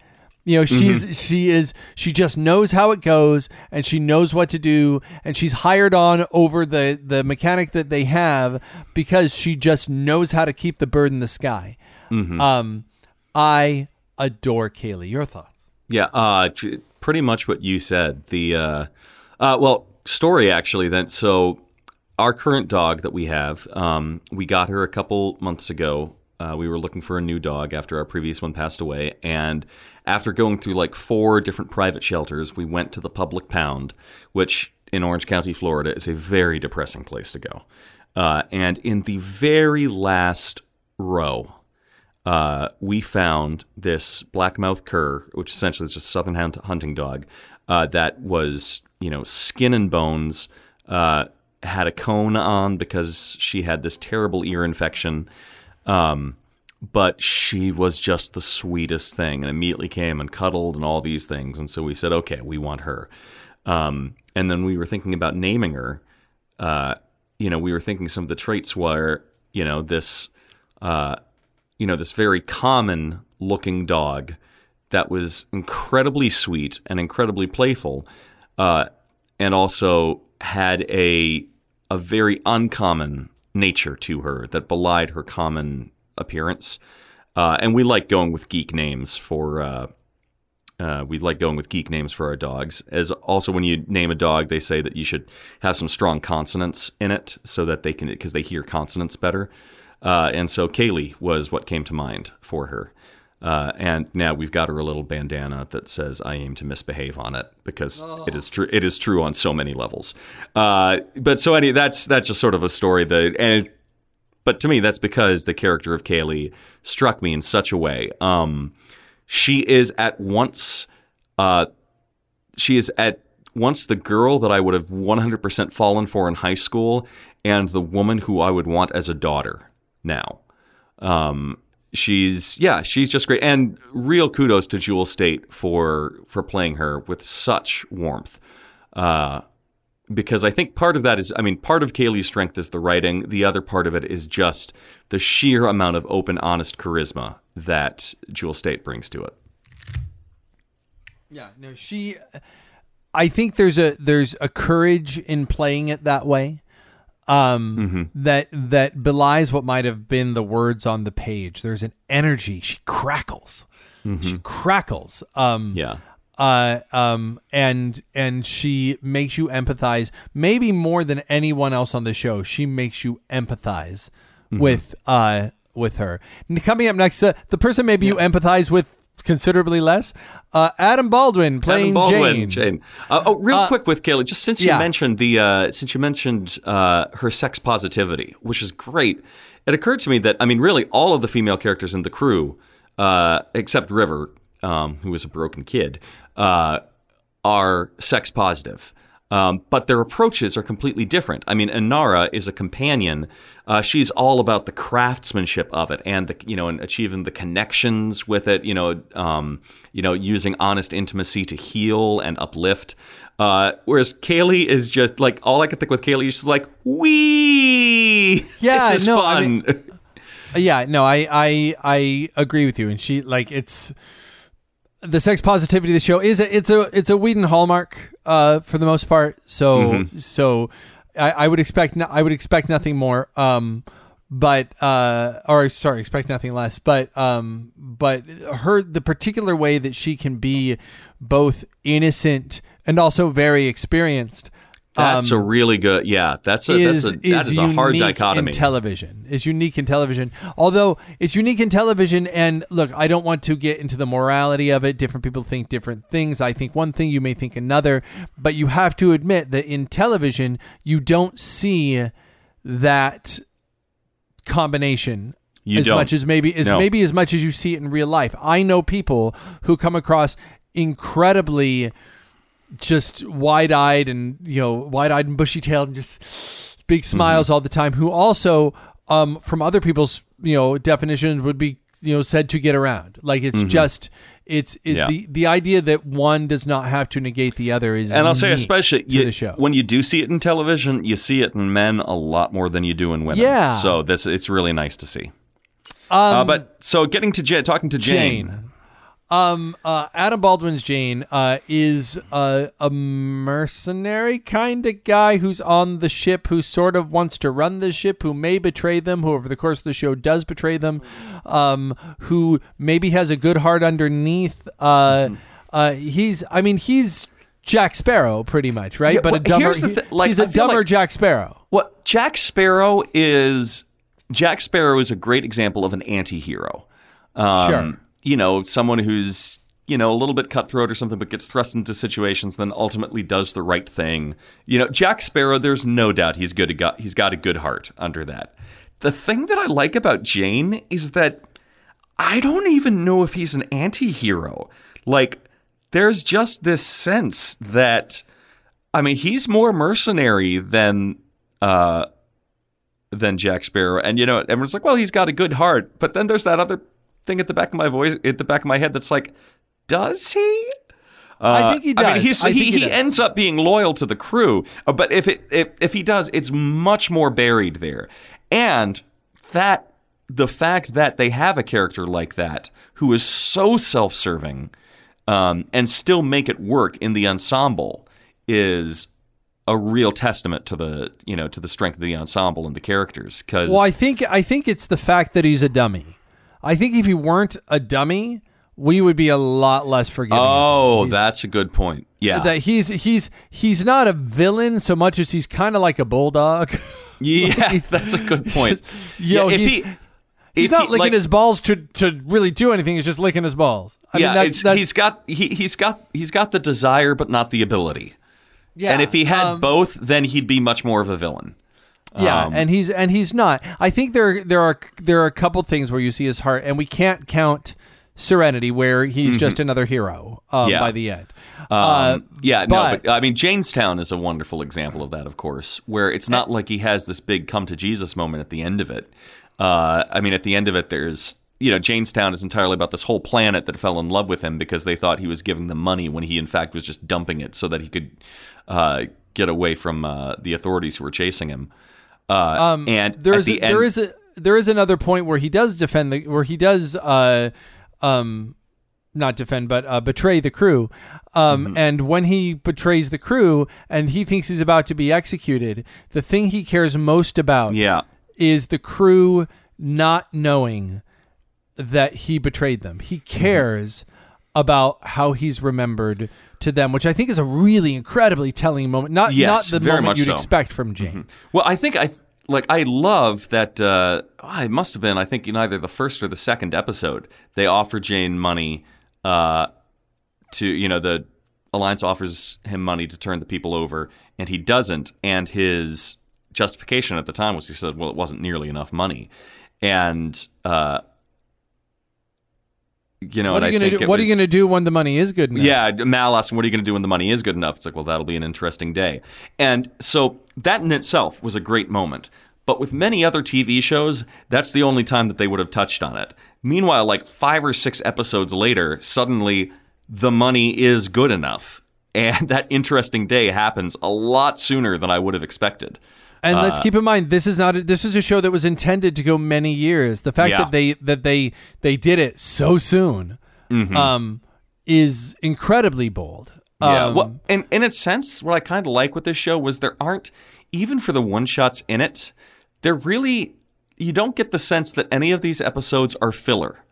S1: You know, she's mm-hmm. she is she just knows how it goes and she knows what to do and she's hired on over the the mechanic that they have because she just knows how to keep the bird in the sky. Mm-hmm. Um, I adore Kaylee. Your thoughts?
S2: Yeah, uh, pretty much what you said. The uh, uh, well, story actually. Then so our current dog that we have, um, we got her a couple months ago. Uh, we were looking for a new dog after our previous one passed away. And after going through like four different private shelters, we went to the public pound, which in Orange County, Florida, is a very depressing place to go. Uh, and in the very last row, uh, we found this blackmouth cur, which essentially is just a southern hunting dog, uh, that was, you know, skin and bones, uh, had a cone on because she had this terrible ear infection. Um, but she was just the sweetest thing and immediately came and cuddled and all these things. And so we said, okay, we want her. Um, and then we were thinking about naming her. Uh, you know, we were thinking some of the traits were, you know, this, uh, you know, this very common looking dog that was incredibly sweet and incredibly playful, uh, and also had a a very uncommon nature to her that belied her common appearance. Uh, and we like going with geek names for. Uh, uh, we like going with geek names for our dogs. As also, when you name a dog, they say that you should have some strong consonants in it so that they can because they hear consonants better. Uh, and so Kaylee was what came to mind for her. Uh, and now we've got her a little bandana that says "I aim to misbehave" on it because oh. it is true. It is true on so many levels. Uh, but so any that's that's just sort of a story that and but to me that's because the character of Kaylee struck me in such a way. Um, she is at once uh, she is at once the girl that I would have 100% fallen for in high school and the woman who I would want as a daughter now. Um, she's yeah, she's just great. And real kudos to Jewel Staite for for playing her with such warmth. Uh, because I think part of that is, I mean, part of Kaylee's strength is the writing. The other part of it is just the sheer amount of open, honest charisma that Jewel Staite brings to it.
S1: Yeah, no, she. I think there's a there's a courage in playing it that way. Um,
S2: Mm-hmm.
S1: that that belies what might have been the words on the page. There's an energy. She crackles. She crackles. Um,
S2: Mm-hmm. Yeah.
S1: uh, um, and and she makes you empathize, maybe more than anyone else on the show. She makes you empathize
S2: Mm-hmm.
S1: with uh with her. And coming up next, uh, the person maybe you empathize with considerably less, uh, Adam Baldwin playing
S2: Adam Baldwin,
S1: Jayne.
S2: Uh, oh, real quick with Kaylee, just since you
S1: yeah.
S2: mentioned the uh, since you mentioned uh, her sex positivity, which is great, it occurred to me that I mean, really, all of the female characters in the crew, uh, except River, um, who is a broken kid, uh, are sex positive. Um, but their approaches are completely different. I mean, Inara is a companion. Uh, she's all about the craftsmanship of it and the you know and achieving the connections with it. You know, um, you know, using honest intimacy to heal and uplift. Uh, whereas Kaylee is just like all I can think with Kaylee is just like wee.
S1: Yeah,
S2: it's just
S1: no, I mean- yeah, no, I, I I agree with you. And she like it's the sex positivity of the show is a, it's a it's a Whedon hallmark uh, for the most part. So
S2: Mm-hmm.
S1: so I, I would expect no, I would expect nothing more. Um, but uh, or sorry, expect nothing less. But um, but her the particular way that she can be both innocent and also very experienced.
S2: That's a really good. Yeah, that's a
S1: um, is,
S2: that's a that
S1: is
S2: is a hard dichotomy.
S1: in television. Is unique in television. Although it's unique in television, and look, I don't want to get into the morality of it. Different people think different things. I think one thing, you may think another, but you have to admit that in television, you don't see that combination
S2: You
S1: as
S2: don't.
S1: much as maybe as
S2: No.
S1: maybe as much as you see it in real life. I know people who come across incredibly just wide-eyed and you know wide-eyed and bushy-tailed and just big
S2: Mm-hmm.
S1: smiles all the time who also um from other people's you know definitions would be you know said to get around like it's just it's it,
S2: Mm-hmm. Yeah.
S1: the the idea that one does not have to negate the other is
S2: And I'll say, especially you-
S1: the show
S2: when you do see it in television, you see it in men a lot more than you do in women.
S1: Yeah.
S2: So this it's really nice to see. uh, but so getting to Jayne, talking to Jayne.
S1: Jayne. Um, uh, Adam Baldwin's Jayne uh, is a, a mercenary kind of guy who's on the ship, who sort of wants to run the ship, who may betray them, who over the course of the show does betray them, um, who maybe has a good heart underneath. Uh, uh, he's, I mean, he's Jack Sparrow pretty much, right?
S2: Yeah,
S1: but a
S2: well,
S1: dumber,
S2: here's thi- like,
S1: he's
S2: I
S1: a dumber
S2: like-
S1: Jack Sparrow.
S2: What Jack Sparrow is Jack Sparrow is a great example of an anti-hero. Um,
S1: Sure.
S2: You know, someone who's you know a little bit cutthroat or something, but gets thrust into situations, then ultimately does the right thing. You know, Jack Sparrow. There's no doubt he's good. He's got a good heart under that. The thing that I like about Jayne is that I don't even know if he's an anti-hero. Like, there's just this sense that, I mean, he's more mercenary than uh, than Jack Sparrow, and you know, everyone's like, well, he's got a good heart, but then there's that other thing at the back of my voice, at the back of my head, that's like, does he?
S1: I think he does.
S2: I mean, he's,
S1: I
S2: he, he,
S1: he
S2: ends up being loyal to the crew, uh, but if it if, if he does, it's much more buried there, and that the fact that they have a character like that who is so self-serving um, and still make it work in the ensemble is a real testament to the you know to the strength of the ensemble and the characters because
S1: Well, I think I think it's the fact that he's a dummy. I think if he weren't a dummy, we would be a lot less forgiving.
S2: oh that's a good point yeah
S1: that he's he's he's not a villain so much as he's kind of like a bulldog.
S2: yeah that's a good point
S1: Yo,
S2: yeah,
S1: he's-
S2: he
S1: He's not
S2: he,
S1: licking
S2: like-
S1: his balls to to really do anything. He's just licking his balls. I
S2: yeah
S1: mean, that's, that's
S2: he's got he, he's got he's got the desire but not the ability
S1: yeah.
S2: and if he had
S1: um,
S2: both then he'd be much more of a villain
S1: Yeah,
S2: Um,
S1: and he's and he's not. I think there there are there are a couple things where you see his heart, and we can't count Serenity, where he's just another hero um,
S2: Mm-hmm. Yeah.
S1: by the end.
S2: Um,
S1: uh,
S2: yeah, no,
S1: but-
S2: but I mean, Jaynestown is a wonderful example of that, of course, where it's not like he has this big come to Jesus moment at the end of it. Uh, I mean, at the end of it, there's, you know, Jaynestown is entirely about this whole planet that fell in love with him because they thought he was giving them money when he, in fact, was just dumping it so that he could uh, get away from uh, the authorities who were chasing him. Uh, and
S1: Um, there
S2: at
S1: is
S2: the end,
S1: there is a there is another point where he does defend the where he does uh um not defend, but uh, betray the crew. Um,
S2: Mm-hmm.
S1: And when he betrays the crew and he thinks he's about to be executed, the thing he cares most about
S2: Yeah.
S1: is the crew not knowing that he betrayed them. He
S2: Mm-hmm.
S1: About how he's remembered to them, which I think is a really incredibly telling moment. Not
S2: Yes,
S1: not the moment you'd
S2: so. Mm-hmm.
S1: expect from Jayne.
S2: Well, I think I like I love that. Uh, it must have been I think in either the first or the second episode they offer Jayne money uh, to you know the alliance offers him money to turn the people over, and he doesn't. And his justification at the time was he said, "Well, it wasn't nearly enough money," and uh, you know,
S1: What are you gonna
S2: think
S1: do? What are you gonna do when the money is good enough?
S2: yeah, Mal asked him, "What are you going to do when the money is good enough?" It's like, well, that'll be an interesting day. And so that in itself was a great moment. But with many other TV shows, that's the only time that they would have touched on it. Meanwhile, like five or six episodes later, suddenly the money is good enough, and that interesting day happens a lot sooner than I would have expected.
S1: And
S2: Uh,
S1: let's keep in mind this is not a, this is a show that was intended to go many years. The fact
S2: Yeah.
S1: that they that they they did it so soon
S2: Mm-hmm.
S1: um, is incredibly bold.
S2: Yeah.
S1: Um,
S2: well, and in its sense, what I kind of like with this show was there aren't even for the one shots in it. They're really you don't get the sense that any of these episodes are filler.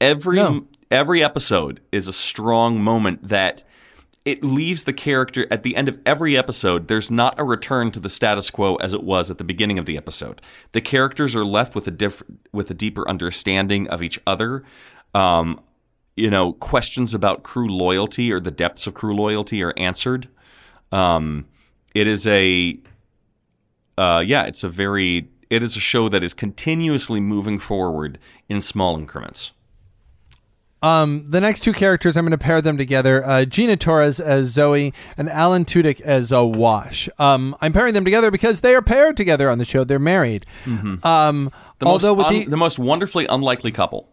S2: Every
S1: No.
S2: every episode is a strong moment that it leaves the character at the end of every episode there's not a return to the status quo as it was at the beginning of the episode. The characters are left with a diff- with a deeper understanding of each other. Um, you know questions about crew loyalty or the depths of crew loyalty are answered. Um, it is a uh, yeah it's a very it is a show that is continuously moving forward in small increments
S1: Um, the next two characters, I'm going to pair them together. Uh, Gina Torres as Zoe and Alan Tudyk as a Wash. Um, I'm pairing them together because they are paired together on the show. They're married. Um,
S2: Mm-hmm. the
S1: although
S2: most
S1: with
S2: un-
S1: the,
S2: the most wonderfully unlikely couple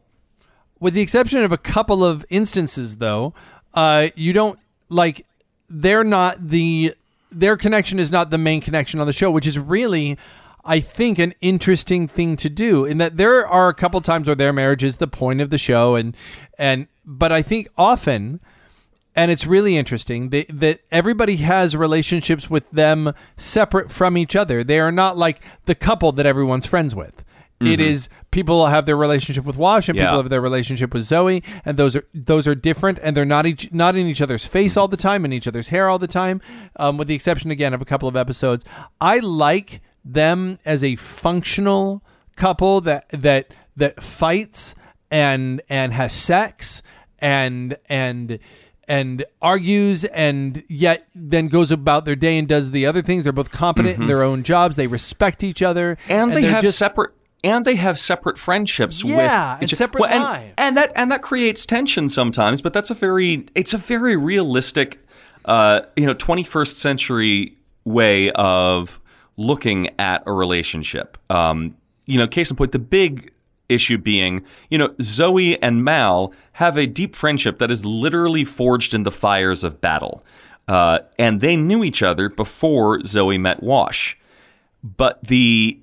S1: with the exception of a couple of instances, though, uh, you don't like they're not the their connection is not the main connection on the show, which is really. I think an interesting thing to do in that there are a couple times where their marriage is the point of the show and and but I think often and it's really interesting that, that everybody has relationships with them separate from each other. They are not like the couple that everyone's friends with. It is people have their relationship with Wash and
S2: Yeah.
S1: people have their relationship with Zoe, and those are those are different, and they're not each not in each other's face all the time, in each other's hair all the time, um, with the exception again of a couple of episodes. I like them as a functional couple that that that fights and and has sex and and and argues and yet then goes about their day and does the other things. They're both competent in their own jobs. They respect each other,
S2: and they
S1: they're
S2: have
S1: just,
S2: separate and they have separate friendships
S1: Yeah,
S2: with
S1: and
S2: each-
S1: separate
S2: and,
S1: lives.
S2: and that and that creates tension sometimes but that's a very it's a very realistic uh, you know 21st century way of looking at a relationship. Um, you know case in point the big issue being you know zoe and mal have a deep friendship that is literally forged in the fires of battle. Uh, and they knew each other before zoe met wash. But the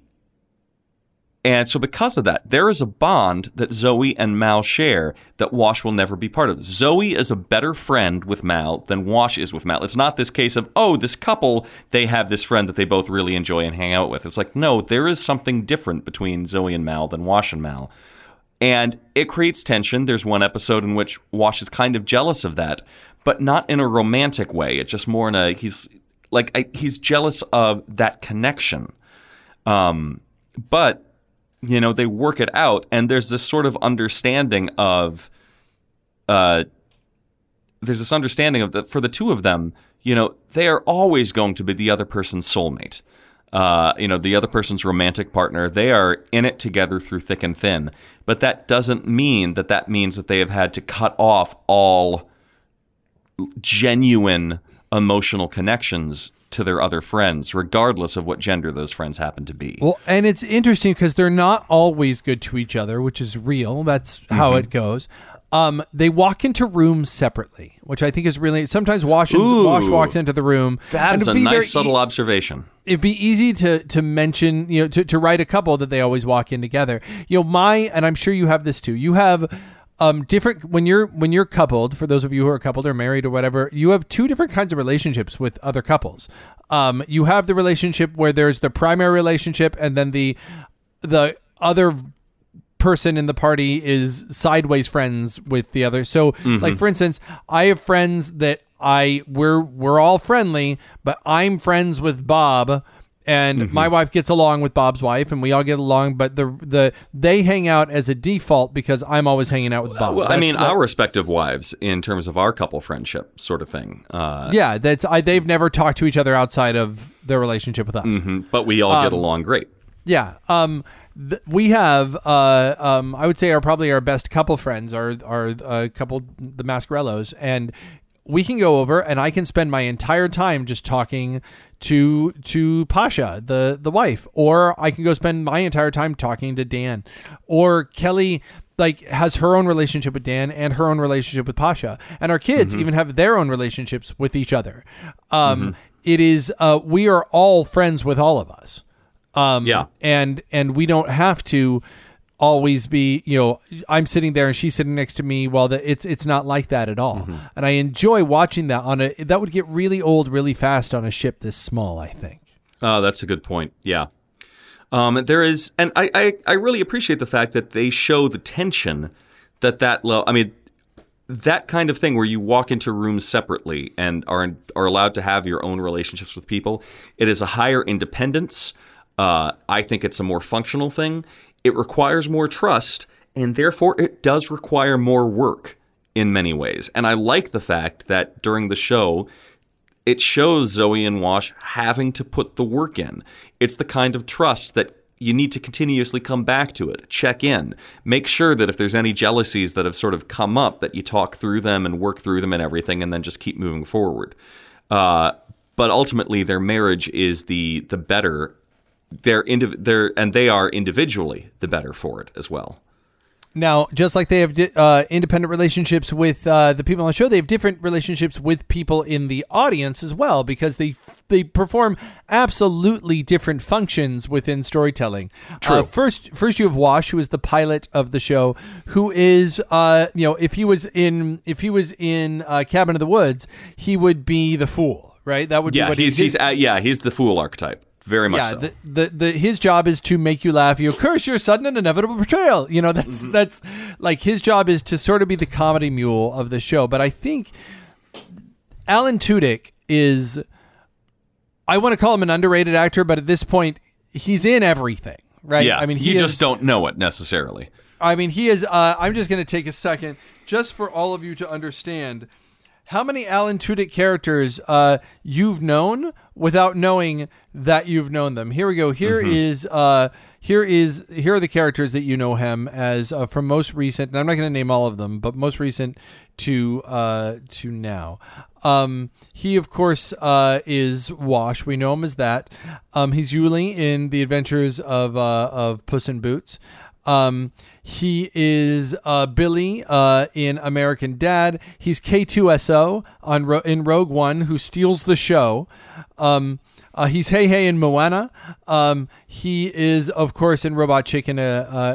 S2: and so, because of that, there is a bond that Zoe and Mal share that Wash will never be part of. Zoe is a better friend with Mal than Wash is with Mal. It's not this case of, oh, this couple, they have this friend that they both really enjoy and hang out with. It's like, no, there is something different between Zoe and Mal than Wash and Mal. And it creates tension. There's one episode in which Wash is kind of jealous of that, but not in a romantic way. It's just more in a, he's like, I, he's jealous of that connection. Um, but you know they work it out and there's this sort of understanding of uh there's this understanding of that for the two of them you know they are always going to be the other person's soulmate. Uh, you know the other person's romantic partner. They are in it together through thick and thin. But that doesn't mean that that means that they have had to cut off all genuine emotional connections to their other friends regardless of what gender those friends happen to be
S1: Well, and it's interesting because they're not always good to each other, which is real. That's how
S2: Mm-hmm.
S1: it goes. Um, they walk into rooms separately, which I think is really sometimes Wash,
S2: Ooh.
S1: Wash walks into the room. and
S2: That's a
S1: very
S2: nice
S1: e-
S2: subtle observation.
S1: it'd be easy to to mention, you know, to, to write a couple that they always walk in together. You know, my and I'm sure you have this too. You have um, different when you're when you're coupled. For those of you who are coupled or married or whatever, you have two different kinds of relationships with other couples. Um, you have the relationship where there's the primary relationship, and then the the other person in the party is sideways friends with the other. So, like for instance, I have friends that I we're we're all friendly, but I'm friends with Bob and my wife gets along with Bob's wife and we all get along, but the the they hang out as a default because I'm always hanging out with Bob.
S2: Well, I mean, our respective wives in terms of our couple friendship sort of thing. Uh,
S1: yeah, that's I they've never talked to each other outside of their relationship with us.
S2: mhm, but we all
S1: Um,
S2: get along great.
S1: Yeah. Um, th- we have, uh, um, I would say, are probably our best couple friends are are a couple, the Mascarellos, and we can go over, and I can spend my entire time just talking to to Pasha, the the wife, or I can go spend my entire time talking to Dan, or Kelly. Like has her own relationship with Dan and her own relationship with Pasha, and our kids even have their own relationships with each other. Um, it is uh, we are all friends with all of us. Um,
S2: Yeah.
S1: and and we don't have to always be you know I'm sitting there and she's sitting next to me while the it's it's not like that at all and I enjoy watching that on a that would get really old really fast on a ship this small I think
S2: Oh, that's a good point. Yeah. Um, there is, and I, I, I really appreciate the fact that they show the tension that that low. I mean, that kind of thing where you walk into rooms separately and are are allowed to have your own relationships with people. It is a higher independence. Uh, I think it's a more functional thing. It requires more trust, and therefore it does require more work in many ways. And I like the fact that during the show, it shows Zoe and Wash having to put the work in. It's the kind of trust that you need to continuously come back to it, check in, make sure that if there's any jealousies that have sort of come up, that you talk through them and work through them and everything, and then just keep moving forward. Uh, but ultimately, their marriage is the the better. They're indiv- they're and they are individually the better for it as well.
S1: now just like they have di- uh, independent relationships with uh, the people on the show they have different relationships with people in the audience as well because they they perform absolutely different functions within storytelling
S2: True.
S1: Uh, first first you have Wash who is the pilot of the show who is uh you know if he was in if he was in uh, Cabin of the Woods he would be the fool right that would be
S2: Yeah,
S1: what
S2: he's
S1: he,
S2: he's uh, yeah he's the fool archetype. Very much
S1: yeah,
S2: so.
S1: the, the the his job is to make you laugh. You curse your sudden and inevitable betrayal. You know that's
S2: Mm-hmm.
S1: that's like his job is to sort of be the comedy mule of the show. But I think Alan Tudyk is. I want to call him an underrated actor, but at this point, he's in everything, right?
S2: yeah,
S1: I mean, he
S2: you
S1: is,
S2: just don't know it necessarily.
S1: I mean, he is. Uh, I'm just going to take a second just for all of you to understand how many Alan Tudyk characters uh, you've known without knowing that you've known them. Here we go. Here is. Uh, here is here are the characters that you know him as uh, from most recent, and I'm not going to name all of them, but most recent to uh, to now. Um, he of course uh, is Wash. We know him as that. Um, he's Yuli in the Adventures of uh, of Puss in Boots. Um, he is uh, Billy uh, in American Dad. He's K2SO on Ro- in Rogue One, who steals the show. Um, uh, he's Heihei in Moana. Um, he is, of course, in Robot Chicken a,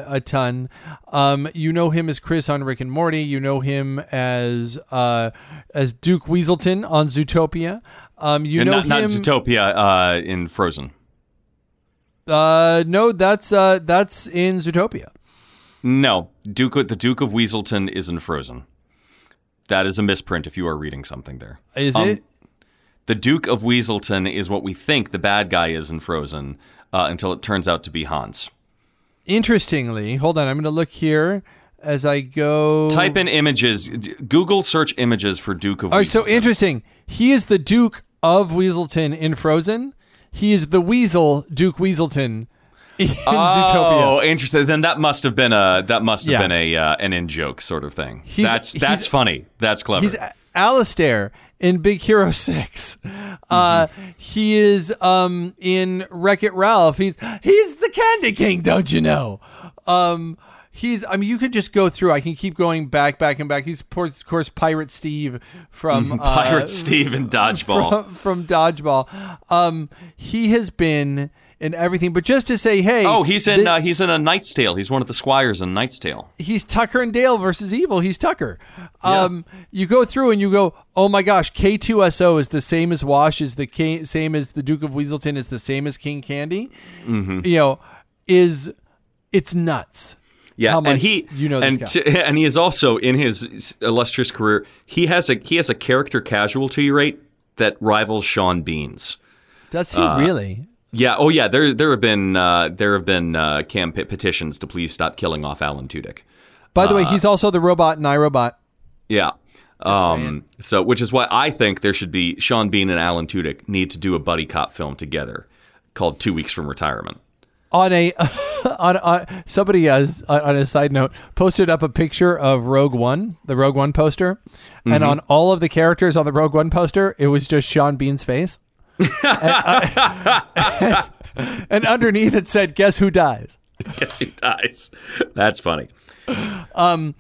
S1: a, a ton. Um, you know him as Chris on Rick and Morty. You know him as uh, as Duke Weaselton on Zootopia. Um, you
S2: And
S1: know
S2: not, not
S1: him.
S2: Zootopia uh, in Frozen.
S1: Uh, no, that's uh, that's in Zootopia.
S2: No, Duke the Duke of Weaselton is in Frozen. That is a misprint if you are reading something there.
S1: Is
S2: Um,
S1: it?
S2: The Duke of Weaselton is what we think the bad guy is in Frozen uh, until it turns out to be Hans.
S1: Interestingly, hold on. I'm going to look here as I go.
S2: Type in images, Google search images for Duke of
S1: All
S2: Weaselton.
S1: so interesting. He is the Duke of Weaselton in Frozen. He is the Weasel Duke Weaselton in
S2: Oh,
S1: Zootopia.
S2: interesting. Then that must have been a that must have
S1: Yeah.
S2: been a uh, an in joke sort of thing.
S1: He's-
S2: that's that's funny. That's clever.
S1: He's Alistair in Big Hero Six. Uh, he is um, in Wreck It Ralph. He's he's the Candy King, don't you know? Um, he's. I mean, you could just go through. I can keep going back, back, and back. He's of course, Pirate Steve from uh,
S2: Pirate Steve and Dodgeball.
S1: from, from Dodgeball. Um, he has been in everything. But just to say, hey,
S2: Oh, he's in
S1: thi-
S2: uh, he's in a Knight's Tale. He's one of the squires in Knight's Tale.
S1: he's Tucker and Dale versus Evil. He's Tucker. Um, you go through and you go, oh my gosh, K2SO is the same as Wash, is the K- same as the Duke of Weaselton, is the same as King Candy.
S2: Mm-hmm.
S1: You know, is it's nuts.
S2: Yeah,
S1: how much
S2: and he
S1: you know this
S2: and
S1: guy.
S2: t- and he is also in his illustrious career. He has a he has a character casualty rate that rivals Sean Bean's.
S1: Does he
S2: uh,
S1: really?
S2: Yeah. Oh, yeah. There there have been uh, there have been uh, camp petitions to please stop killing off Alan Tudyk.
S1: By the way,
S2: uh,
S1: he's also the robot in iRobot.
S2: Yeah. Um, so, which is why I think there should be Sean Bean and Alan Tudyk need to do a buddy cop film together called Two Weeks from Retirement.
S1: On a on, on somebody uh, on a side note posted up a picture of Rogue One, the Rogue One poster, and
S2: Mm-hmm.
S1: on all of the characters on the Rogue One poster, it was just Sean Bean's face, and, uh, and underneath it said, "Guess who dies."
S2: Guess who dies? That's funny.
S1: Um,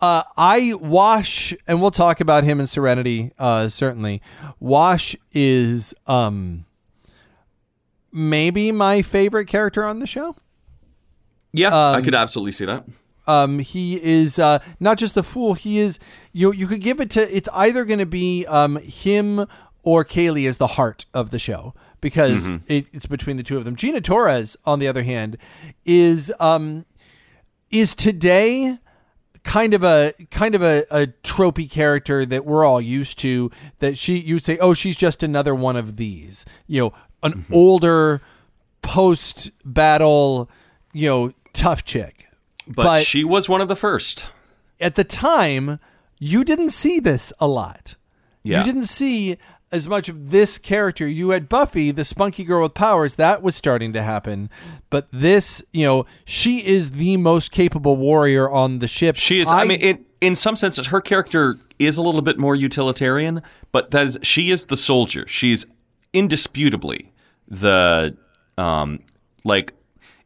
S1: uh, I Wash, and we'll talk about him in Serenity. Uh, certainly, Wash is um maybe my favorite character on the show.
S2: Yeah, I could absolutely see that.
S1: Um, he is uh, not just the fool. He is you. You could give it to. It's either going to be um, him or Kaylee as the heart of the show because it, it's between the two of them. Gina Torres, on the other hand, is um, is today kind of a kind of a, a tropey character that we're all used to. That she you say, oh, she's just another one of these. You know, an mm-hmm. older post battle, you know, tough chick.
S2: But,
S1: but-
S2: she was one of the first.
S1: at the time, you didn't see this a lot.
S2: Yeah.
S1: You didn't see as much of this character. You had Buffy, the spunky girl with powers, that was starting to happen. But this, you know, she is the most capable warrior on the ship.
S2: She is. I, mean, it, in some senses, her character is a little bit more utilitarian, but that is she is the soldier. She's indisputably the um, like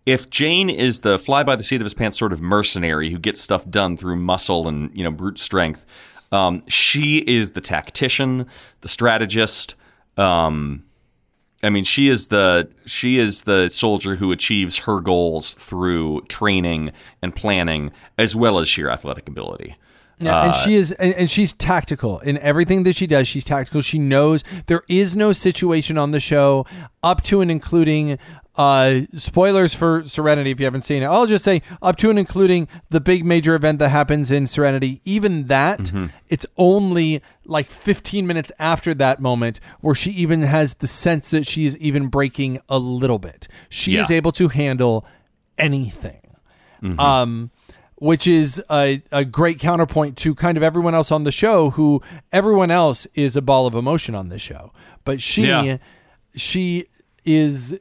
S2: if Jayne is the fly by the seat of his pants sort of mercenary who gets stuff done through muscle and you know brute strength, um, she is the tactician, the strategist. Um, I mean, she is the she is the soldier who achieves her goals through training and planning, as well as sheer athletic ability.
S1: Yeah, and she is, and, and she's tactical in everything that she does. She's tactical. She knows there is no situation on the show up to and including uh, spoilers for Serenity if you haven't seen it. I'll just say up to and including the big major event that happens in Serenity. Even that, it's only like 15 minutes after that moment where she even has the sense that she is even breaking a little bit. She is able to handle anything um, which is a, a great counterpoint to kind of everyone else on the show who everyone else is a ball of emotion on this show but she
S2: Yeah.
S1: she is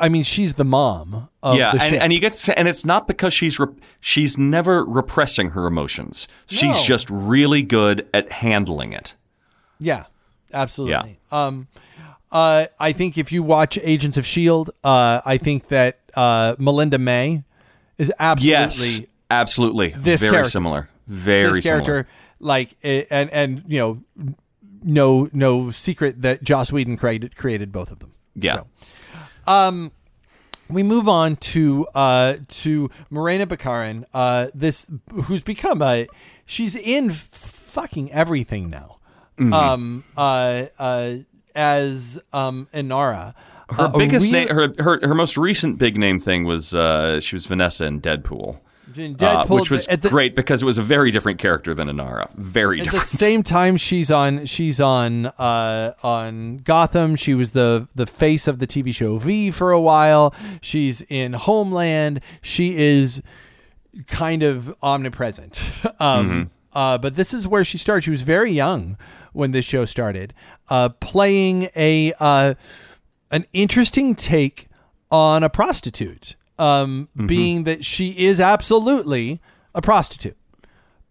S1: i mean she's the mom of
S2: yeah,
S1: the
S2: and, and you get to, and it's not because she's rep- she's never repressing her emotions. She's
S1: No.
S2: just really good at handling it.
S1: yeah absolutely Yeah. um uh, I think if you watch Agents of Shield, uh, I think that uh, Melinda May is absolutely
S2: Yes, absolutely.
S1: This
S2: Very
S1: character.
S2: similar. Very
S1: this character like eh, and and you know no no secret that Joss Whedon created created both of them.
S2: Yeah.
S1: So, we move on to uh to Morena Baccarin, uh this who's become a she's in fucking everything now.
S2: Mm-hmm.
S1: Um uh uh as um Inara.
S2: Her
S1: Uh,
S2: biggest
S1: real-
S2: name, her, her her most recent big name thing was uh, she was Vanessa in Deadpool,
S1: in
S2: uh, which was
S1: the,
S2: great because it was a very different character than Inara. Very
S1: At the
S2: different.
S1: same time, she's on she's on uh, on Gotham. She was the the face of the TV show V for a while. She's in Homeland. She is kind of omnipresent. um, uh, but this is where she started. She was very young when this show started, uh, playing a uh, an interesting take on a prostitute. Um, Being that she is absolutely a prostitute,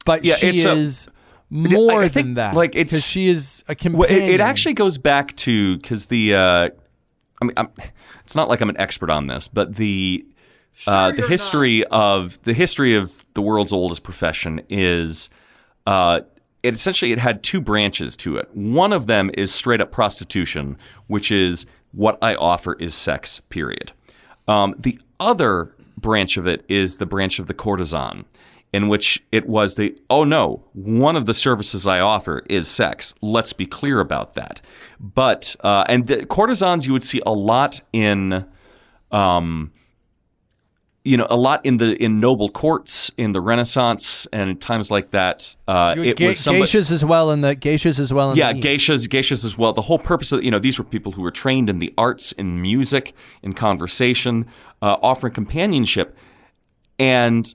S1: but
S2: Yeah,
S1: she
S2: it's a-
S1: is more
S2: I think,
S1: than that.
S2: like, it's-
S1: she is a companion.
S2: Well, it, it actually goes back to because the uh, I mean, I'm, it's not like I'm an expert on this, but the uh, the history of the history of the world's oldest profession is uh, it essentially it had two branches to it. One of them is straight up prostitution, which is what I offer is sex, period. Um, the other branch of it is the branch of the courtesan, in which it was the, oh no, one of the services I offer is sex. Let's be clear about that. But, uh, and the courtesans you would see a lot in. Um, you know, a lot in the in noble courts in the Renaissance and times like that. Uh, it
S1: Ga-
S2: was somebody,
S1: geishas as well, and the geishas as well. In
S2: yeah, geishas, geishas as well. The whole purpose of you know these were people who were trained in the arts, in music, in conversation, uh, offering companionship, and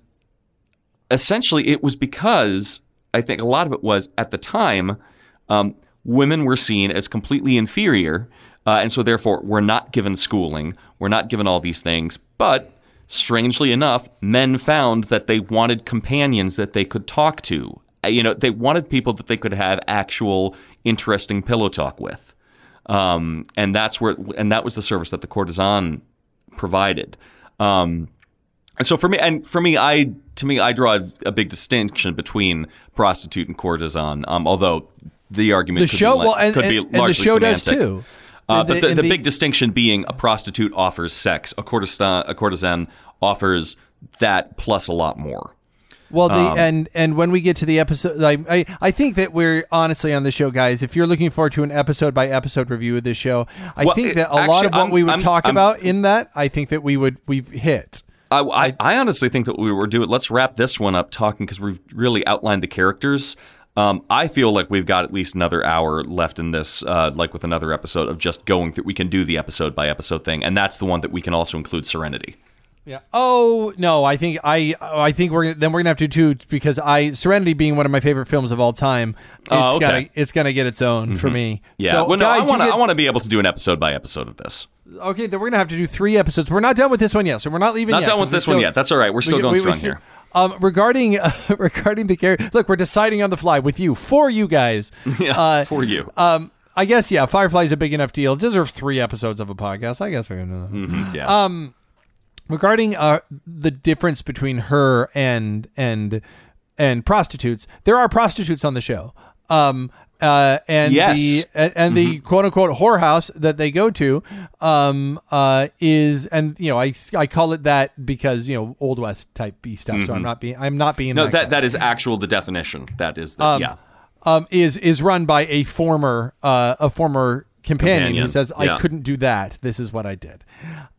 S2: essentially it was because I think a lot of it was at the time um, women were seen as completely inferior, uh, and so therefore were not given schooling, were not given all these things, but strangely enough, men found that they wanted companions that they could talk to. Uh, You know, they wanted people that they could have actual interesting pillow talk with, um, and that's where and that was the service that the courtesan provided. Um, and so for me, and for me, I to me, I draw a, big distinction between prostitute and courtesan. Um, although the argument
S1: the
S2: could
S1: show,
S2: be,
S1: well, and,
S2: could
S1: and,
S2: be
S1: and the
S2: largely
S1: show does too.
S2: Uh, but the,
S1: and
S2: the, big distinction being a prostitute offers sex, a courtesan, a courtesan offers that plus a lot more.
S1: Well, the
S2: Um,
S1: and and when we get to the episode, I, I I think that we're honestly on the show, guys. If you're looking forward to an episode by episode review of this show, I
S2: Well,
S1: think that a lot of what
S2: I'm-
S1: we would
S2: I'm-
S1: talk
S2: I'm-
S1: about in that, I think that we would we've hit.
S2: I, I, I honestly think that we were doing. Let's wrap this one up talking because we've really outlined the characters. Um, I feel like we've got at least another hour left in this, uh, like with another episode of just going through. We can do the episode by episode thing, and that's the one that we can also include Serenity.
S1: Yeah. Oh no, I think I I think we're then we're gonna have to do two because I Serenity being one of my favorite films of all time. It's
S2: Oh, okay.
S1: gotta it's gonna get its own for me.
S2: Yeah.
S1: So,
S2: well, no,
S1: guys,
S2: I want to. I want to be able to do an episode by episode of this.
S1: Okay, then we're gonna have to do three episodes. We're not done with this one yet, so we're not leaving.
S2: Not
S1: yet,
S2: done with
S1: we
S2: this one yet. That's all right. We're still
S1: we-
S2: going
S1: we- we
S2: strong
S1: still-
S2: here.
S1: Um, regarding uh, regarding the character, look, we're deciding on the fly with you for you guys.
S2: Yeah,
S1: Uh,
S2: for you.
S1: Um, I guess yeah, Firefly's a big enough deal. It deserves three episodes of a podcast. I guess we're gonna.
S2: Mhm, yeah.
S1: Um, regarding uh, the difference between her and and and prostitutes, there are prostitutes on the show. Um, uh, and
S2: Yes.
S1: the and, the quote unquote whorehouse that they go to, um, uh, is and you know I, I call it that because you know old west type B stuff. So I'm not being I'm not being
S2: no,
S1: that,
S2: that that is actual the definition. That is the
S1: Um,
S2: yeah.
S1: um, is is run by a former uh, a former companion, who says, "I
S2: yeah.
S1: couldn't do that. This is what I did."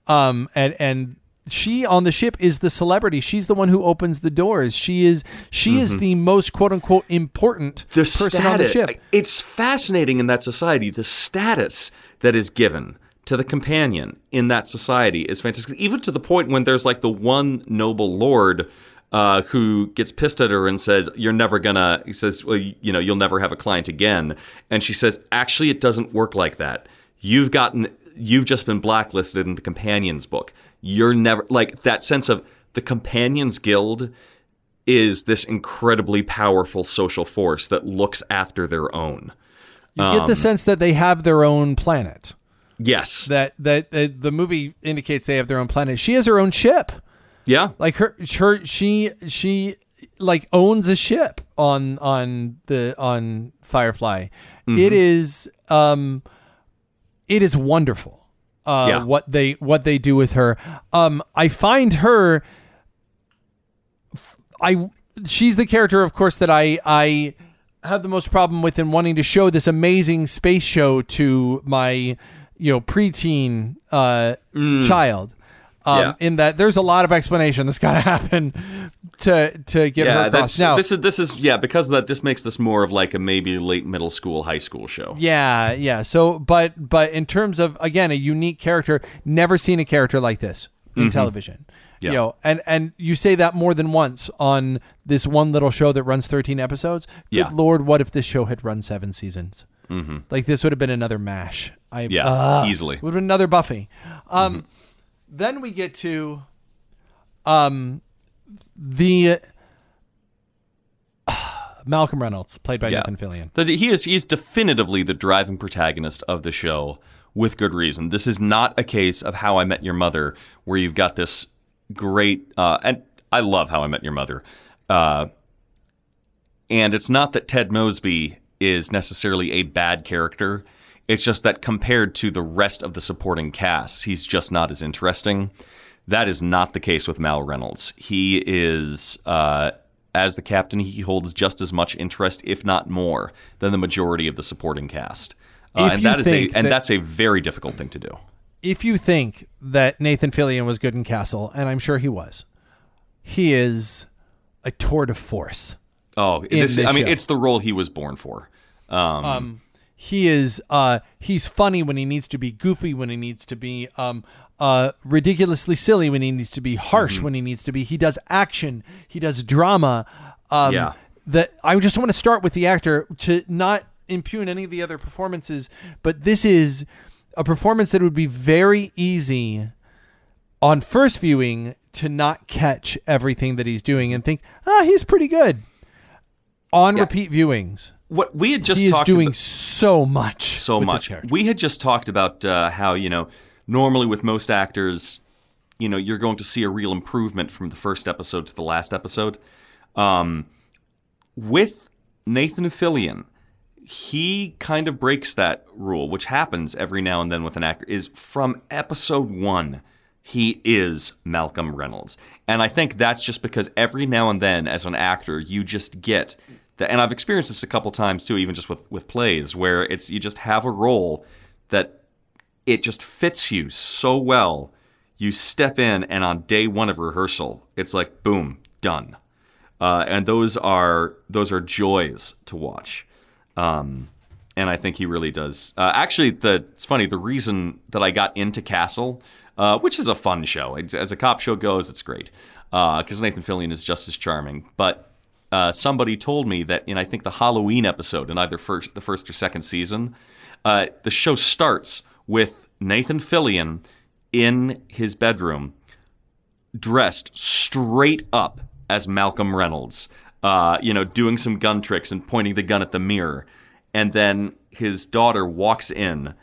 S1: Um, and and she on the ship is the celebrity. She's the one who opens the doors. She is she is the most quote unquote important
S2: Mm-hmm. the
S1: person
S2: status,
S1: on the ship.
S2: It's fascinating in that society. The status that is given to the companion in that society is fantastic. Even to the point when there's like the one noble lord uh, who gets pissed at her and says, "You're never gonna." He says, "Well, you know, you'll never have a client again." And she says, "Actually, it doesn't work like that. You've gotten." You've just been blacklisted in the companions book. You're never like that sense of the companions guild is this incredibly powerful social force that looks after their own.
S1: You
S2: um,
S1: get the sense that they have their own planet.
S2: Yes.
S1: That that uh, the movie indicates they have their own planet. She has her own ship.
S2: yeah.
S1: like her her she she like owns a ship on on the on firefly
S2: Mm-hmm.
S1: It is um it is wonderful uh
S2: Yeah.
S1: what they what they do with her. Um i find her i she's the character of course that i i have the most problem with in wanting to show this amazing space show to my you know preteen uh child um.
S2: Yeah.
S1: in that there's a lot of explanation that's got to happen to to get her
S2: Yeah,
S1: across. Now,
S2: this is this is yeah because of that this makes this more of like a maybe late middle school high school show.
S1: yeah, yeah. So, but but in terms of again a unique character, never seen a character like this in television.
S2: Mm-hmm. Yeah.
S1: You know, and and you say that more than once on this one little show that runs 13 episodes. Good
S2: Yeah.
S1: lord, what if this show had run seven seasons? Mm-hmm. Like this would have been another Mash. I
S2: Yeah,
S1: uh,
S2: easily.
S1: would have been another Buffy. Um, Then we get to um the Malcolm Reynolds, played by
S2: Yeah.
S1: Nathan Fillion.
S2: That he is he's definitively the driving protagonist of the show with good reason. This is not a case of How I Met Your Mother where you've got this great uh, and I love How I Met Your Mother. Uh, and it's not that Ted Mosby is necessarily a bad character. It's just that compared to the rest of the supporting cast, he's just not as interesting. That is not the case with Mal Reynolds. He is, uh, as the captain, he holds just as much interest, if not more, than the majority of the supporting cast. Uh, and that is a and
S1: that-
S2: that's a very difficult thing to do.
S1: if you think that Nathan Fillion was good in Castle, and I'm sure he was, he is a tour de force.
S2: Oh, this,
S1: this
S2: I mean,
S1: show.
S2: it's the role he was born for. Um,
S1: He is uh he's funny when he needs to be goofy when he needs to be um uh ridiculously silly when he needs to be harsh
S2: Mm-hmm.
S1: when he needs to be he does action he does drama um
S2: Yeah.
S1: that I just want to start with the actor to not impugn any of the other performances but this is a performance that would be very easy on first viewing to not catch everything that he's doing and think ah he's pretty good on
S2: Yeah.
S1: repeat viewings
S2: what we had just
S1: he is
S2: talked
S1: doing
S2: about,
S1: so much
S2: so much. We had just talked about uh, how you know normally with most actors, you know, you're going to see a real improvement from the first episode to the last episode. Um, with Nathan Fillion, he kind of breaks that rule, which happens every now and then with an actor. Is from episode one. He is Malcolm Reynolds. And I think that's just because every now and then, as an actor, you just get that. And I've experienced this a couple times too, even just with, with plays, where it's you just have a role that it just fits you so well. You step in, and on day one of rehearsal, it's like, boom, done. Uh, and those are those are joys to watch. Um, and I think he really does. Uh, actually, the it's funny. The reason that I got into Castle, uh, which is a fun show, as a cop show goes, it's great because Nathan Fillion is just as charming. But uh, somebody told me that in I think the Halloween episode in either first the first or second season, uh, the show starts with Nathan Fillion in his bedroom dressed straight up as Malcolm Reynolds, uh, you know, doing some gun tricks and pointing the gun at the mirror. And then his daughter walks in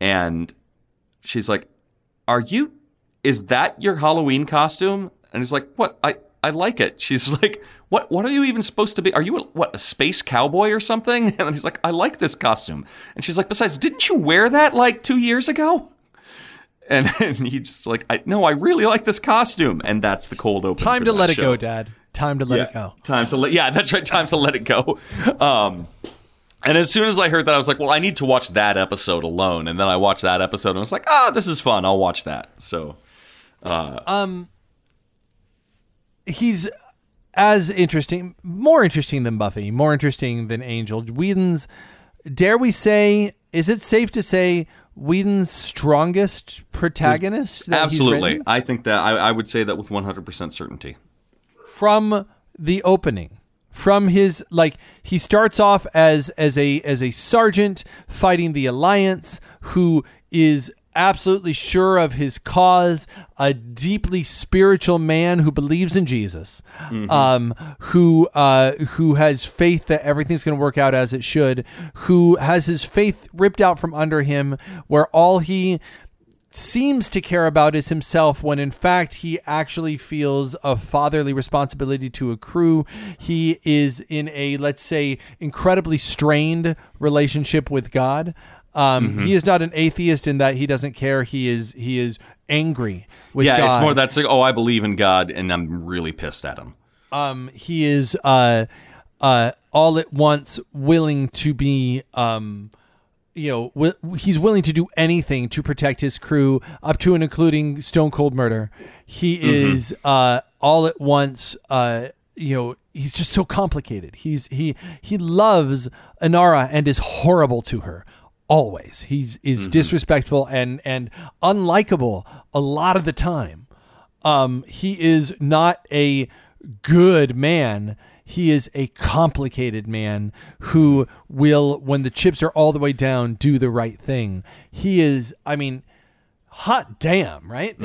S2: and she's like, Are you, is that your Halloween costume? And he's like, What? I, I like it. She's like, What, what are you even supposed to be? Are you, a, what, a space cowboy or something? And then he's like, I like this costume. And she's like, Besides, didn't you wear that like two years ago? And then he just like, I no, I really like this costume, and that's the cold open.
S1: Time to let it go, Dad. Time to let it go.
S2: Time to let. Yeah, that's right. Time to let it go. Um, and as soon as I heard that, I was like, well, I need to watch that episode alone. And then I watched that episode, and I was like, ah, this is fun. I'll watch that. So
S1: He's as interesting, more interesting than Buffy, more interesting than Angel. Whedon's, dare we say, is it safe to say Whedon's strongest protagonist? that he's
S2: absolutely? I think that I, I would say that with 100% certainty.
S1: from the opening from his like he starts off as as a as a sergeant fighting the alliance who is absolutely sure of his cause a deeply spiritual man who believes in Jesus um who uh who has faith that everything's going to work out as it should who has his faith ripped out from under him where all he seems to care about is himself when in fact he actually feels a fatherly responsibility to a crew. He is in a, let's say, incredibly strained relationship with God. Um,
S2: Mm-hmm.
S1: He is not an atheist in that he doesn't care. He is he is angry with
S2: Yeah,
S1: God.
S2: it's more that's like, oh, I believe in God, and I'm really pissed at him.
S1: um, he is uh, uh, all at once willing to be um, you know wi- he's willing to do anything to protect his crew up to and including stone cold murder he is uh, all at once uh, you know he's just so complicated he's he he loves Inara and is horrible to her always he's is disrespectful and and unlikable a lot of the time um, he is not a good man. He is a complicated man who will, when the chips are all the way down, do the right thing. He is, I mean, hot damn, right?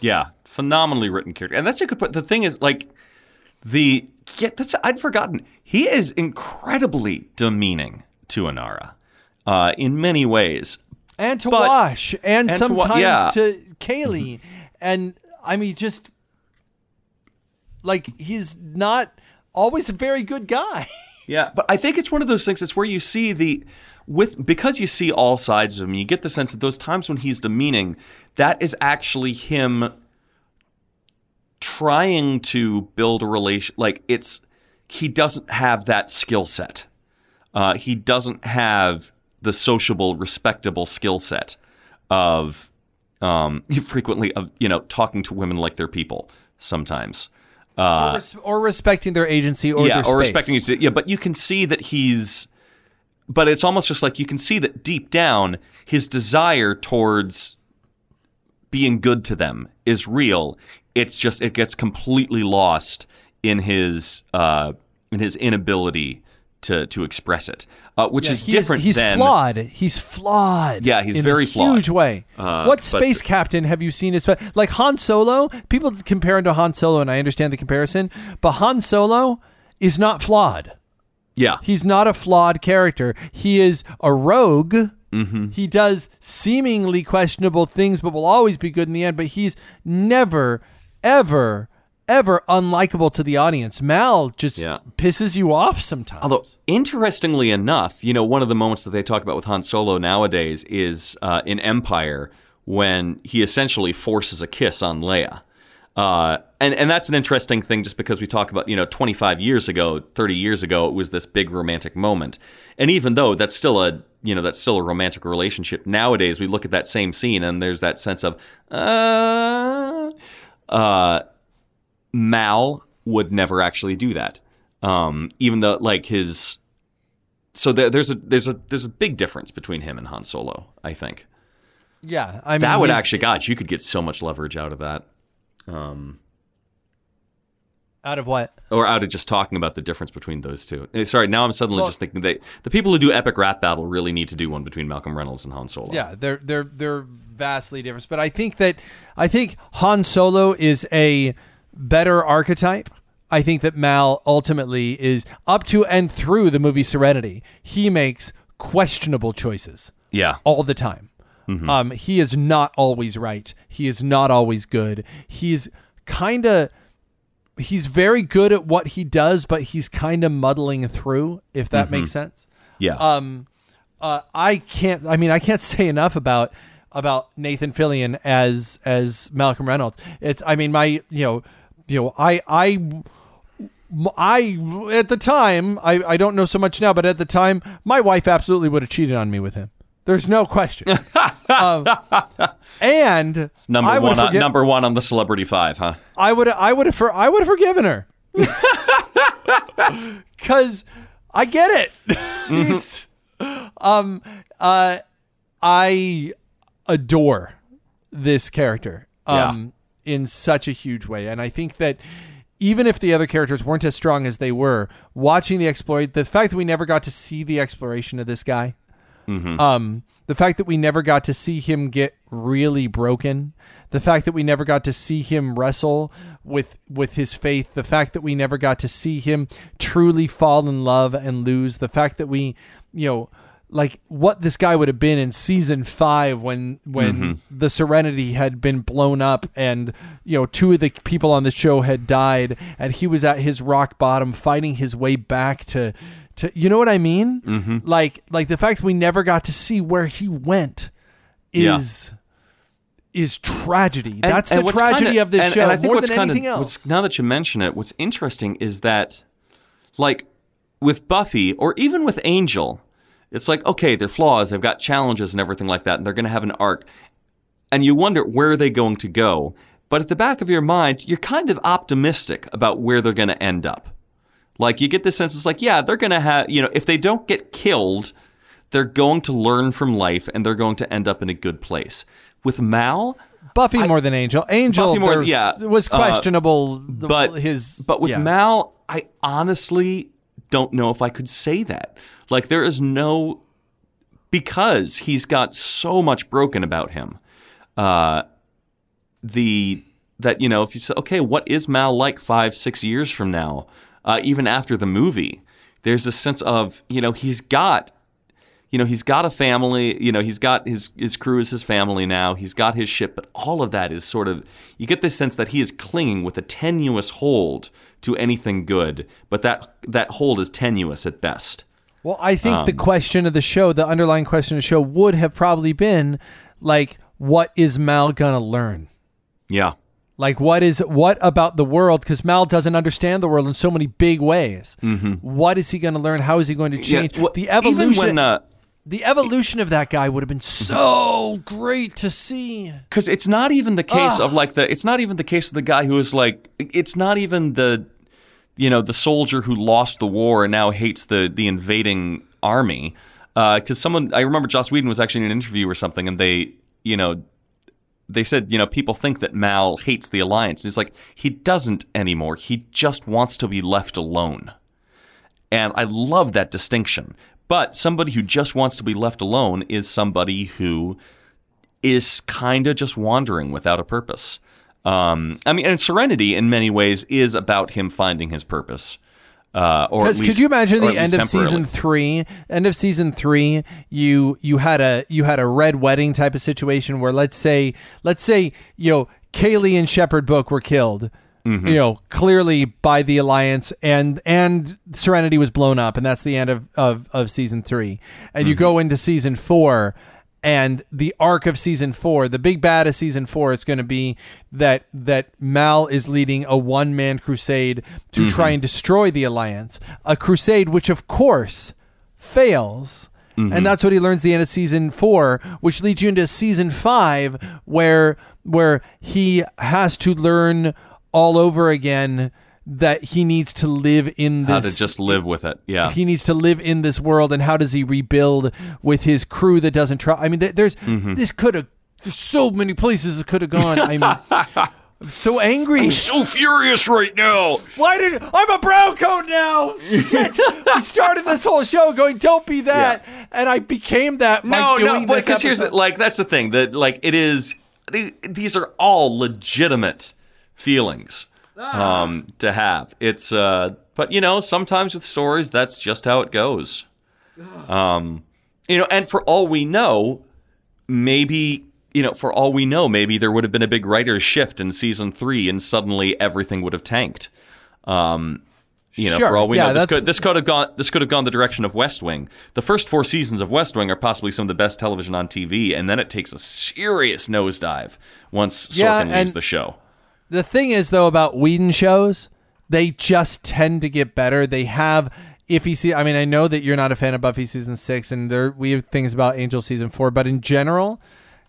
S2: Yeah, phenomenally written character, and that's a good point. The thing is, like, the yeah, that's I'd forgotten. He is incredibly demeaning to Inara, uh, in many ways.
S1: And to
S2: But-
S1: Wash, and,
S2: and to
S1: sometimes
S2: yeah.
S1: to Kaylee. And I mean, just like he's not always a very good guy.
S2: Yeah, but I think it's one of those things. It's where you see the with because you see all sides of him. You get the sense that those times when he's demeaning, that is actually him trying to build a relation. Like it's he doesn't have that skill set. Uh, he doesn't have the sociable, respectable skill set of um, frequently of you know talking to women like they're people sometimes.
S1: or, res- or respecting their agency or
S2: yeah,
S1: their
S2: or respecting yeah, but you can see that he's but it's almost just like you can see that deep down his desire towards being good to them is real. It's just it gets completely lost in his uh, in his inability to to express it, uh, which is
S1: He
S2: different.
S1: he's
S2: than,
S1: flawed. He's flawed.
S2: Yeah, he's
S1: in
S2: very
S1: a
S2: flawed.
S1: Huge way.
S2: Uh,
S1: what
S2: but-
S1: space captain have you seen? Is like Han Solo? People compare him to Han Solo, and I understand the comparison, but Han Solo is not flawed.
S2: Yeah,
S1: He's not a flawed character. He is a rogue.
S2: Mm-hmm.
S1: He does seemingly questionable things, but will always be good in the end. But he's never, ever, ever unlikable to the audience. Mal just
S2: Yeah.
S1: pisses you off sometimes.
S2: Although, interestingly enough, you know, one of the moments that they talk about with Han Solo nowadays is uh, in Empire when he essentially forces a kiss on Leia. Uh, and, and that's an interesting thing just because we talk about, you know, 25 years ago, 30 years ago, it was this big romantic moment. And even though that's still a, you know, that's still a romantic relationship, nowadays we look at that same scene and there's that sense of, uh, uh, Mal would never actually do that. Um, even though like his so there, there's a there's a there's a big difference between him and Han Solo, I think.
S1: yeah, I mean,
S2: That would actually gosh, you could get so much leverage out of that.
S1: out of what?
S2: Or out of just talking about the difference between those two. Eh, Sorry, now I'm suddenly
S1: Well-
S2: just thinking that the people who do epic rap battle really need to do one between Malcolm Reynolds and Han Solo.
S1: Yeah, they're they're they're vastly different. But I think that I think Han Solo is a better archetype. I think that Mal ultimately is up to and through the movie Serenity. He makes questionable choices
S2: Yeah.
S1: all the time. Um, he is not always right. He is not always good. He's kind of he's very good at what he does, but he's kind of muddling through. If that makes sense.
S2: Yeah.
S1: Um, uh, I can't. I mean, I can't say enough about about Nathan Fillion as as Malcolm Reynolds. It's. I mean, my you know, you know, I I. I at the time I, I don't know so much now, but at the time my wife absolutely would have cheated on me with him. There's no question. um, and
S2: number
S1: I
S2: one on,
S1: forgi-
S2: number one on the Celebrity Five, huh?
S1: I would I would have for I would have forgiven her. Cuz I get it. He's- um uh I adore this character um in such a huge way. And I think that even if the other characters weren't as strong as they were, watching the exploit, the fact that we never got to see the exploration of this guy, um, the fact that we never got to see him get really broken, the fact that we never got to see him wrestle with with his faith, the fact that we never got to see him truly fall in love and lose, the fact that we, you know, like what this guy would have been in season five when when the Serenity had been blown up and you know two of the people on the show had died and he was at his rock bottom fighting his way back to to you know what I mean? Mm-hmm. Like like the fact we never got to see where he went
S2: Yeah.
S1: is is tragedy.
S2: And-
S1: That's
S2: and
S1: the tragedy
S2: kinda-
S1: of this
S2: and-
S1: show
S2: and I think
S1: more than
S2: kinda-
S1: anything
S2: what's-
S1: else.
S2: now that you mention it, what's interesting is that, like, with Buffy or even with Angel, it's like okay, they're flaws, they've got challenges and everything like that, and they're going to have an arc, and you wonder where are they going to go. But at the back of your mind, you're kind of optimistic about where they're going to end up. Like you get the sense it's like, yeah, they're going to have, you know, if they don't get killed, they're going to learn from life and they're going to end up in a good place. With Mal,
S1: Buffy more than Angel. Angel
S2: more- yeah.
S1: was
S2: Uh,
S1: questionable. the-
S2: but
S1: his
S2: but with
S1: yeah.
S2: Mal, I honestly don't know if I could say that. Like there is no because he's got so much broken about him. Uh, the that you know if you say okay, what is Mal like five six years from now? Uh, even after the movie, there's a sense of you know he's got you know, he's got a family, you know, he's got his his crew is his family now. He's got his ship, but all of that is sort of you get this sense that he is clinging with a tenuous hold to anything good, but that that hold is tenuous at best.
S1: Well, I think
S2: Um,
S1: the question of the show, the underlying question of the show, would have probably been like, what is Mal gonna learn?
S2: Yeah.
S1: Like, what is what about the world? Because Mal doesn't understand the world in so many big ways. What is he going to learn? How is he going to change?
S2: Mm-hmm. well,
S1: the
S2: even
S1: evolution,
S2: when, uh,
S1: the evolution of that guy would have been so great to see.
S2: because it's not even the case of ah. like the it's not even the case of the guy who is like it's not even the you know the soldier who lost the war and now hates the the invading army. Uh, because someone i remember joss whedon was actually in an interview or something and they you know they said you know people think that mal hates the alliance. And it's like he doesn't anymore. He just wants to be left alone. And I love that distinction. But somebody who just wants to be left alone is somebody who is kind of just wandering without a purpose. Um, I mean, and Serenity in many ways is about him finding his purpose. Uh, or least,
S1: could you imagine the end of season three? End of season three, you you had a you had a red wedding type of situation where let's say let's say you know Kaylee and Shepherd Book were killed.
S2: Mm-hmm.
S1: You know, clearly by the alliance, and and Serenity was blown up, and that's the end of of, of season three. And
S2: Mm-hmm.
S1: you go into season four, and the arc of season four, the big bad of season four is going to be that that Mal is leading a one man crusade to try and destroy the alliance, a crusade which of course fails. And that's what he learns at the end of season four, which leads you into season five, where where he has to learn all over again that he needs to live in this
S2: How to just live with it. Yeah.
S1: he needs to live in this world and how does he rebuild with his crew that doesn't try i mean there's
S2: Mm-hmm.
S1: this could have there's so many places it could have gone i'm I'm so angry.
S2: I'm so furious right now.
S1: Why did I'm a brown coat now? Shit! we started this whole show going, "Don't be that," and I became that
S2: No, no, because here's the, like that's the thing that like it is. the- These are all legitimate feelings
S1: Ah.
S2: um, to have. It's uh, but you know sometimes with stories that's just how it goes. Um, you know, and for all we know, maybe you know, for all we know, maybe there would have been a big writer's shift in season three, and suddenly everything would have tanked. Um, you know,
S1: Sure,
S2: for all we
S1: yeah,
S2: know, this could this could have gone this could have gone the direction of West Wing. The first four seasons of West Wing are possibly some of the best television on TV, and then it takes a serious nosedive once Sorkin
S1: Yeah,
S2: leaves the show.
S1: The thing is, though, about Whedon shows, they just tend to get better. They have. If you see, I mean, I know that you're not a fan of Buffy season six, and there we have things about Angel season four, but in general,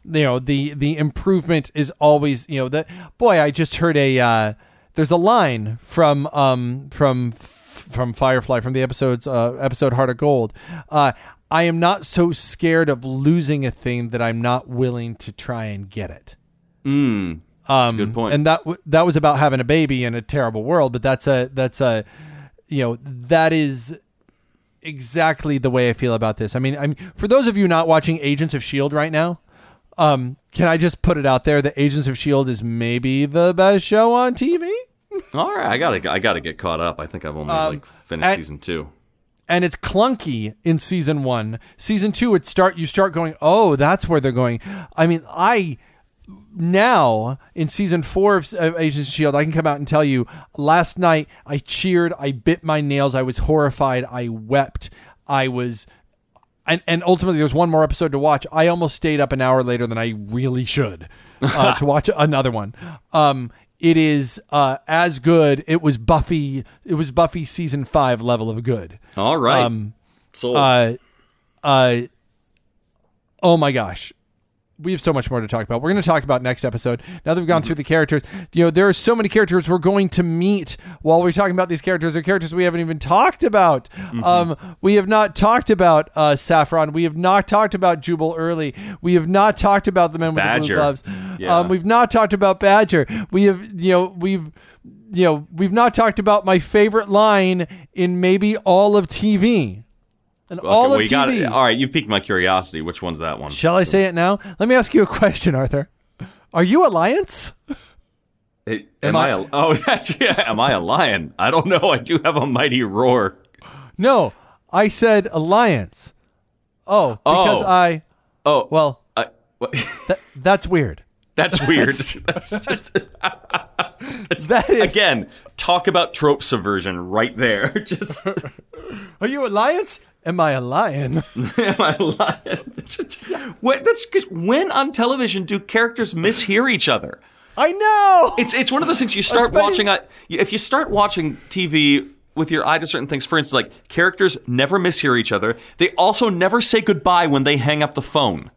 S1: you know, the the improvement is always, you know, that boy. I just heard a uh, there's a line from um from from Firefly from the episodes uh, episode Heart of Gold. Uh, I am not so scared of losing a thing that I'm not willing to try and get it.
S2: Mm,
S1: Um,
S2: good point.
S1: And that w- that was about having a baby in a terrible world, but that's a that's a you know that is exactly the way I feel about this. I mean, I'm for those of you not watching Agents of Shield right now. Um, can I just put it out there that Agents of Shield is maybe the best show on TV?
S2: all right, I gotta I gotta get caught up. I think I've only
S1: Um,
S2: like finished
S1: at-
S2: season two.
S1: and it's clunky in season one. Season two, it start you start going, oh, that's where they're going. I mean, I now in season four of of Agents of Shield, I can come out and tell you. Last night, I cheered, I bit my nails, I was horrified, I wept, I was. And, and ultimately, there's one more episode to watch. I almost stayed up an hour later than I really should uh, to watch another one. Um, it is uh, as good. It was Buffy. It was Buffy season five level of good.
S2: All right,
S1: Um,
S2: so
S1: uh, uh, oh my gosh. We have so much more to talk about. We're going to talk about next episode. Now that we've gone through the characters, you know, there are so many characters we're going to meet while we're talking about these characters. They're characters we haven't even talked about. Um, we have not talked about uh, Saffron. We have not talked about Jubal Early. We have not talked about the men with the
S2: Badger.
S1: blue gloves.
S2: Yeah.
S1: Um, we've not talked about Badger. We have, you know, we've, you know, we've not talked about my favorite line in maybe all of TV. And all
S2: Okay,
S1: of
S2: we
S1: TV.
S2: it. All right, you've piqued my curiosity. Which one's that one?
S1: Shall I say it now? Let me ask you a question, Arthur. Are you Alliance?
S2: It-
S1: Am
S2: am I?
S1: I-
S2: a, oh, that's yeah. Am I a lion? I don't know. I do have a mighty roar.
S1: No, I said Alliance. Oh, because
S2: Oh.
S1: I.
S2: Oh,
S1: Well,
S2: I,
S1: th- that's weird.
S2: that's weird. that's just
S1: That is.
S2: again talk about trope subversion right there. Just
S1: Are you a lion? Am I a lion?
S2: am I lion? When, that's when on television do characters mishear each other?
S1: I know.
S2: It's it's one of those things you start
S1: Especially-
S2: watching. If you start watching TV with your eye to certain things, for instance, like characters never mishear each other. They also never say goodbye when they hang up the phone.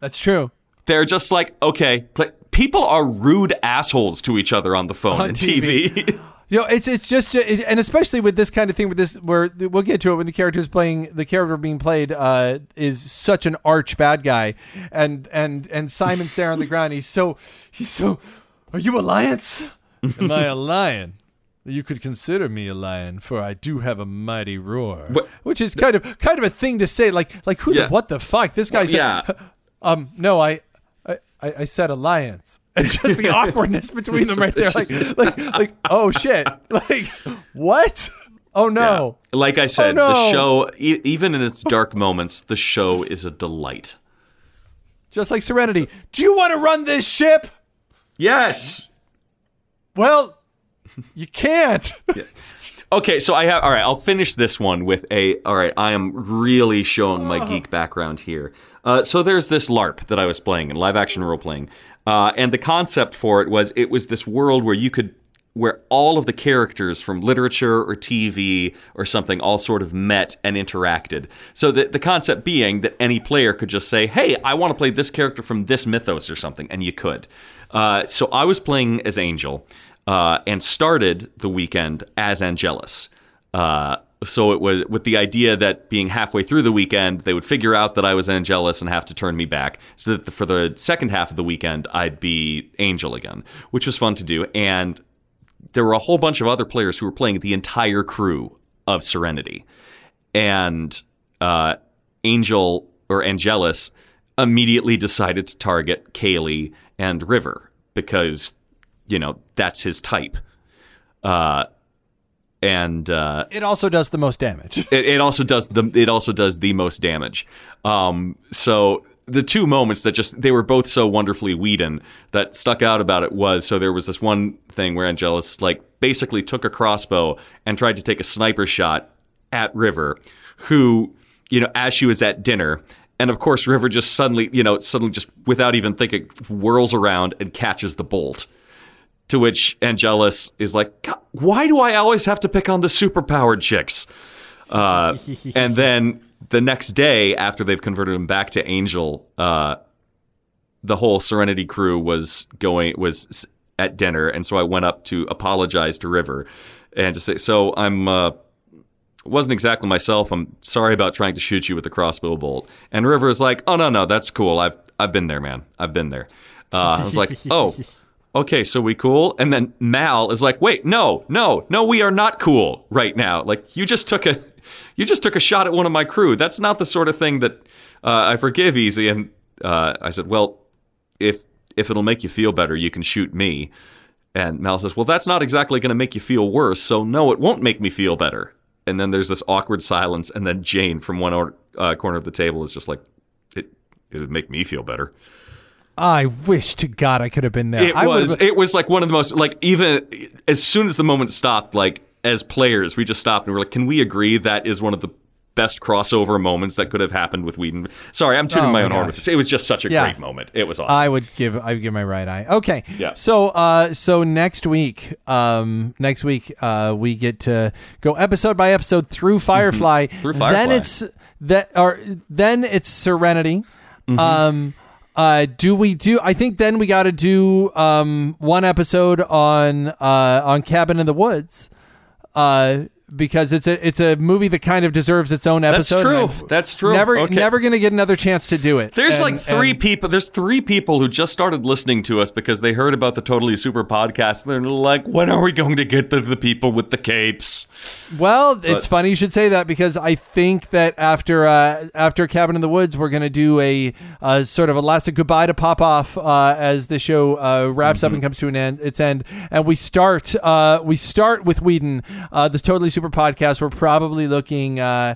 S1: That's true.
S2: They're just like, okay, pl- people are rude assholes to each other on the phone
S1: On
S2: and
S1: TV.
S2: TV.
S1: You know, it's it's just it, and especially with this kind of thing with this where we'll get to it when the character is playing the character being played uh, is such an arch bad guy and and and Simon's there on the ground he's so he's so are you a lion? Am I a lion? You could consider me a lion, for I do have a mighty roar.
S2: What-
S1: Which is kind of kind of a thing to say, like like who
S2: Yeah.
S1: the what the fuck? This guy's
S2: yeah.
S1: um no, I I, I I said alliance. It's just the awkwardness between them right there. Like like like oh shit. Like what? Oh no.
S2: Like I said,
S1: no.
S2: the show, e- even in its dark moments, the show is a delight.
S1: Just like Serenity. Do you want to run this ship?
S2: Yes.
S1: Well, you can't.
S2: Okay, so I have. All right, I'll finish this one with a. All right, I am really showing my geek background here. Uh, so there's this LARP that I was playing in live action role playing, uh, and the concept for it was it was this world where you could. Where all of the characters from literature or TV or something all sort of met and interacted. So the, the concept being that any player could just say, hey, I want to play this character from this mythos or something, and you could. Uh, so I was playing as Angel uh, and started the weekend as Angelus. Uh, so it was with the idea that being halfway through the weekend, they would figure out that I was Angelus and have to turn me back, so that the, for the second half of the weekend, I'd be Angel again, which was fun to do. And there were a whole bunch of other players who were playing the entire crew of Serenity, and uh, Angel or Angelus immediately decided to target Kaylee and River because you know that's his type. Uh, and uh,
S1: It also does the most damage.
S2: it, it also does the it also does the most damage. Um, so the two moments that just they were both so wonderfully Whedon that stuck out about it was so there was this one thing where Angelus like basically took a crossbow and tried to take a sniper shot at River, who you know as she was at dinner. And of course, River just suddenly, you know, suddenly just without even thinking, whirls around and catches the bolt. To which Angelus is like, why do I always have to pick on the superpowered chicks? Uh, and then the next day, after they've converted him back to Angel, uh, the whole Serenity crew was going was at dinner, and so I went up to apologize to River and to say, "So I'm uh, wasn't exactly myself. I'm sorry about trying to shoot you with a crossbow bolt." And River is like, "Oh no, no, that's cool. I've I've been there, man. I've been there." Uh, I was like, "Oh." Okay, so we cool? And then Mal is like, "Wait, no, no, no, we are not cool right now. Like you just took a, you just took a shot at one of my crew. That's not the sort of thing that uh, I forgive easy." And uh, I said, "Well, if if it'll make you feel better, you can shoot me." And Mal says, "Well, that's not exactly going to make you feel worse, so no, it won't make me feel better." And then there's this awkward silence, and then Jayne from one or, uh, corner of the table is just like, "It it would make me feel better."
S1: I wish to God I could have been there.
S2: It
S1: I
S2: was it was like one of the most like even as soon as the moment stopped, like as players, we just stopped and we're like, "Can we agree that is one of the best crossover moments that could have happened with Whedon?" Sorry, I'm tuning
S1: Oh
S2: my
S1: my
S2: own horn with this. It was just such a
S1: Yeah.
S2: great moment. It was awesome.
S1: I would give I would give my right eye. Okay.
S2: Yeah.
S1: So uh so next week um next week uh we get to go episode by episode through Firefly.
S2: Through Firefly.
S1: Then it's that or then it's Serenity.
S2: Mm-hmm.
S1: Um uh do we do I think then we got to do um one episode on uh on Cabin in the Woods. Uh because it's a it's a movie that kind of deserves its own episode.
S2: That's
S1: true. I-
S2: That's true.
S1: Never
S2: Okay.
S1: never gonna get another chance to do it.
S2: There's
S1: And-
S2: like three
S1: and-
S2: people. There's three people who just started listening to us because they heard about the Totally Super podcast. And they're like, "When are we going to get to the people with the capes?"
S1: Well, it's funny you should say that because I think that after uh, after Cabin in the Woods, we're going to do a uh, sort of a last goodbye to Pop Off uh, as the show uh, wraps up and comes to an end, its end, and we start uh, we start with Whedon, uh, this Totally Super podcast. We're probably looking uh,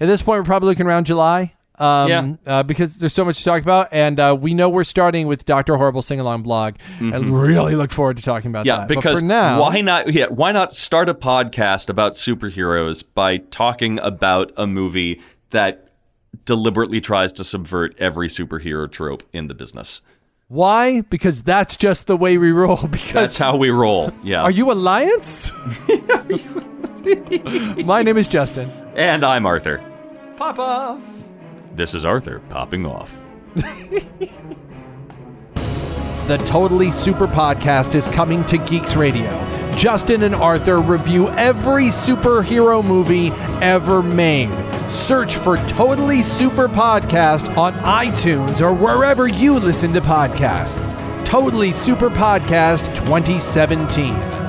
S1: at this point. We're probably looking around July. Um,
S2: Yeah.
S1: uh, because there's so much to talk about, and uh, we know we're starting with Doctor Horrible sing along blog, and really look forward to talking about
S2: Mm-hmm. Yeah,
S1: that. But
S2: because
S1: for now,
S2: why not? Yeah, why not start a podcast about superheroes by talking about a movie that deliberately tries to subvert every superhero trope in the business?
S1: Why? Because that's just the way we roll. Because
S2: That's how we roll. Yeah.
S1: are you Alliance? My name is Justin.
S2: And I'm Arthur.
S1: Pop off.
S2: This is Arthur popping off.
S1: The Totally Super Podcast is coming to Geeks Radio. Justin and Arthur review every superhero movie ever made. Search for Totally Super Podcast on iTunes or wherever you listen to podcasts. Totally Super Podcast 2017.